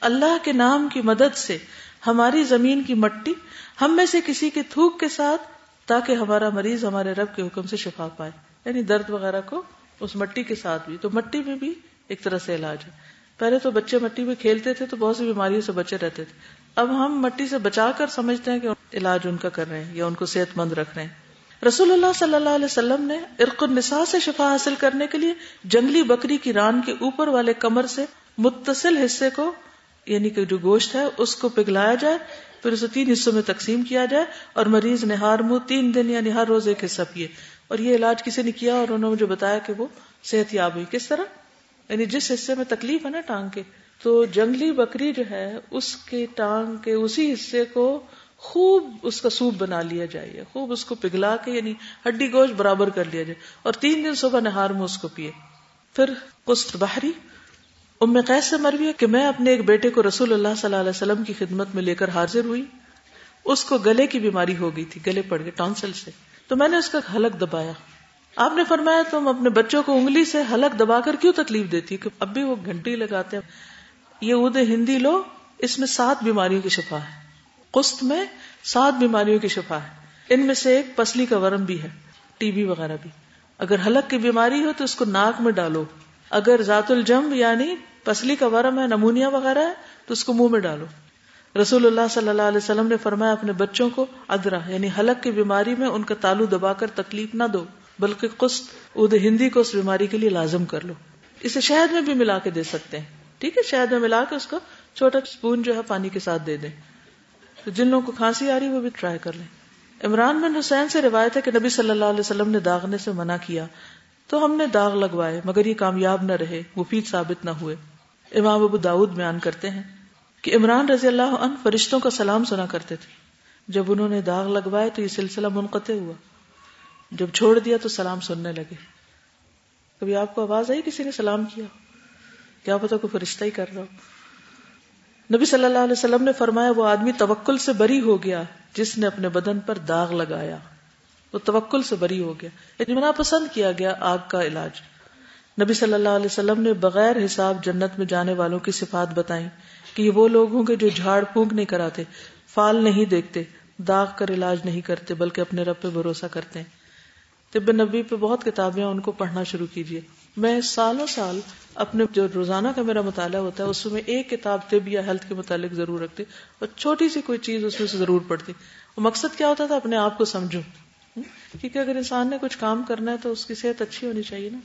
اللہ کے نام کی مدد سے ہماری زمین کی مٹی ہم میں سے کسی کے تھوک کے ساتھ تاکہ ہمارا مریض ہمارے رب کے حکم سے شفا پائے۔ یعنی درد وغیرہ کو اس مٹی کے ساتھ بھی۔ تو مٹی میں بھی ایک طرح سے علاج ہے۔ پہلے تو بچے مٹی میں کھیلتے تھے تو بہت سی بیماریوں سے بچے رہتے تھے۔ اب ہم مٹی سے بچا کر سمجھتے ہیں کہ علاج ان کا کر رہے ہیں یا ان کو صحت مند رکھ رہے ہیں۔ رسول اللہ صلی اللہ علیہ وسلم نے ارق النساء سے شفا حاصل کرنے کے لیے جنگلی بکری کی ران کے اوپر والے کمر سے متصل حصے کو یعنی کہ جو گوشت ہے، اس کو پگلایا جائے۔ پھر اسے تین حصوں میں تقسیم کیا جائے اور مریض نے ہار منہ تین دن یعنی ہر روز ایک حصہ پیے۔ اور یہ علاج کسی نے کیا اور انہوں نے مجھے بتایا کہ وہ صحت یاب ہوئی۔ کس طرح؟ یعنی جس حصے میں تکلیف ہے نا ٹانگ کے، تو جنگلی بکری جو ہے، اس کے ٹانگ کے اسی حصے کو خوب اس کا سوپ بنا لیا جائے، خوب اس کو پگھلا کے یعنی ہڈی گوشت برابر کر لیا جائے۔ اور تین دن صبح نہار میں اس کو پیے۔ پھر قسط بحری ام قیس سے مروی ہے کہ میں اپنے ایک بیٹے کو رسول اللہ صلی اللہ علیہ وسلم کی خدمت میں لے کر حاضر ہوئی۔ اس کو گلے کی بیماری ہو گئی تھی، گلے پڑ گئے ٹانسل سے۔ تو میں نے اس کا حلق دبایا۔ آپ نے فرمایا تم اپنے بچوں کو انگلی سے حلق دبا کر کیوں تکلیف دیتی؟ کہ اب بھی وہ گھنٹی لگاتے ہیں۔ یہ اد ہندی لو، اس میں سات بیماریوں کی شفا ہے۔ قسط میں سات بیماریوں کی شفا ہے۔ ان میں سے ایک پسلی کا ورم بھی ہے، ٹی بی وغیرہ بھی۔ اگر حلق کی بیماری ہو تو اس کو ناک میں ڈالو۔ اگر ذات الجم یعنی پسلی کا ورم ہے، نمونیا وغیرہ ہے، تو اس کو منہ میں ڈالو۔ رسول اللہ صلی اللہ علیہ وسلم نے فرمایا، اپنے بچوں کو ادرا یعنی حلق کی بیماری میں ان کا تالو دبا کر تکلیف نہ دو، بلکہ قسط اد ہندی کو اس بیماری کے لیے لازم کر لو۔ اسے شہد میں بھی ملا کے دے سکتے ہیں۔ ٹھیک ہے، شہد میں ملا کے اس کو چھوٹا اسپون جو ہے پانی کے ساتھ دے دیں۔ تو جن لوگوں کو کھانسی آ رہی وہ بھی ٹرائی کر لیں۔ عمران بن حسین سے روایت ہے کہ نبی صلی اللہ علیہ وسلم نے داغنے سے منع کیا۔ تو ہم نے داغ لگوائے، مگر یہ کامیاب نہ رہے، مفید ثابت نہ ہوئے۔ امام ابو داود بیان کرتے ہیں کہ عمران رضی اللہ عنہ فرشتوں کا سلام سنا کرتے تھے۔ جب انہوں نے داغ لگوائے تو یہ سلسلہ منقطع ہوا۔ جب چھوڑ دیا تو سلام سننے لگے۔ کبھی آپ کو آواز آئی کسی نے سلام کیا؟ کیا پتا کوئی فرشتہ ہی کر رہا ہو۔ نبی صلی اللہ علیہ وسلم نے فرمایا، وہ آدمی توکل سے بری ہو گیا جس نے اپنے بدن پر داغ لگایا۔ وہ توکل سے بری ہو گیا۔ اطمینہ پسند کیا گیا، آگ کا علاج۔ نبی صلی اللہ علیہ وسلم نے بغیر حساب جنت میں جانے والوں کی صفات بتائی کہ یہ وہ لوگ ہوں گے جو جھاڑ پھونک نہیں کراتے فال نہیں دیکھتے، داغ کر علاج نہیں کرتے، بلکہ اپنے رب پہ بھروسہ کرتے ہیں۔ طب نبی پہ بہت کتابیں ان کو پڑھنا شروع کیجیے میں سالوں سال اپنے جو روزانہ کا میرا مطالعہ ہوتا ہے، اس میں ایک کتاب طب یا ہیلتھ کے متعلق ضرور رکھتی، اور چھوٹی سی کوئی چیز اس میں سے ضرور پڑتی وہ مقصد کیا ہوتا تھا؟ اپنے آپ کو سمجھو۔ کیونکہ اگر انسان نے کچھ کام کرنا ہے تو اس کی صحت اچھی ہونی چاہیے نا۔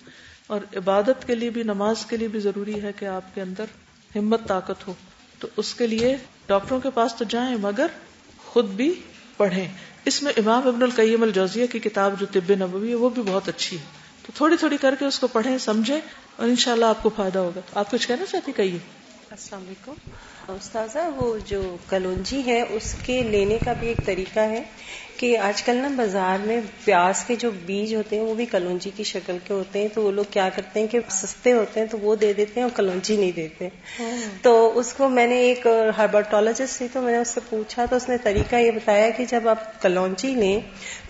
اور عبادت کے لیے بھی، نماز کے لیے بھی ضروری ہے کہ آپ کے اندر ہمت، طاقت ہو۔ تو اس کے لیے ڈاکٹروں کے پاس تو جائیں، مگر خود بھی پڑھیں۔ اس میں امام ابن القیم الجوزیہ کی کتاب جو طب نبوی ہے، وہ بھی بہت اچھی ہے۔ تو تھوڑی تھوڑی کر کے اس کو پڑھیں، سمجھیں اور انشاءاللہ آپ کو فائدہ ہوگا۔ آپ کچھ کہنا چاہتی کہیے۔ السلام علیکم۔ استاذہ، وہ جو کلونجی ہے، اس کے لینے کا بھی ایک طریقہ ہے۔ کہ آج کل نا بازار میں پیاز کے جو بیج ہوتے ہیں وہ بھی کلونجی کی شکل کے ہوتے ہیں تو وہ لوگ کیا کرتے ہیں کہ سستے ہوتے ہیں تو وہ دے دیتے ہیں اور کلونجی نہیں دیتے تو اس کو میں نے ایک ہربرٹولوجسٹ تھی تو میں نے اس سے پوچھا تو اس نے طریقہ یہ بتایا کہ جب آپ کلونجی لیں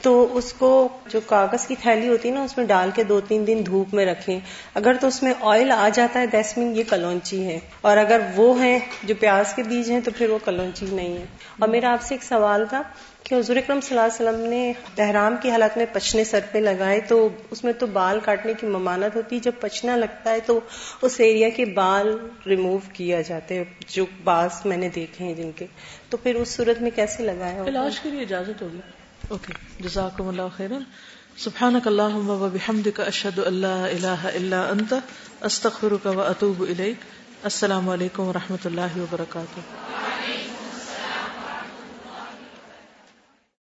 تو اس کو جو کاغذ کی تھیلی ہوتی ہے نا، اس میں ڈال کے دو تین دن دھوپ میں رکھیں۔ اگر تو اس میں آئل آ جاتا ہے دس منٹ یہ کلونچی ہے۔ اور اگر وہ ہیں جو پیاز کے بیج ہیں، تو پھر وہ کلونچی نہیں ہے۔ اور میرا آپ سے ایک سوال تھا کہ حضور اکرم صلی اللہ علیہ وسلم نے احرام کی حالت میں پچنے سر پہ لگائے تو اس میں تو بال کاٹنے کی ممانت ہوتی جب پچنا لگتا ہے تو اس ایریا کے بال ریموو کیا جاتے ہیں، جو باز میں نے دیکھے ہیں جن کے۔ تو پھر اس صورت میں کیسے لگایا علاج کے لیے اجازت ہوگی۔ اوکے جزاکم اللہ خیرا سبحانک اللہم و بحمدک اشہد اللہ الہ الا انت استغفرک و اتوب الیک السلام علیکم و رحمۃ اللہ وبرکاتہ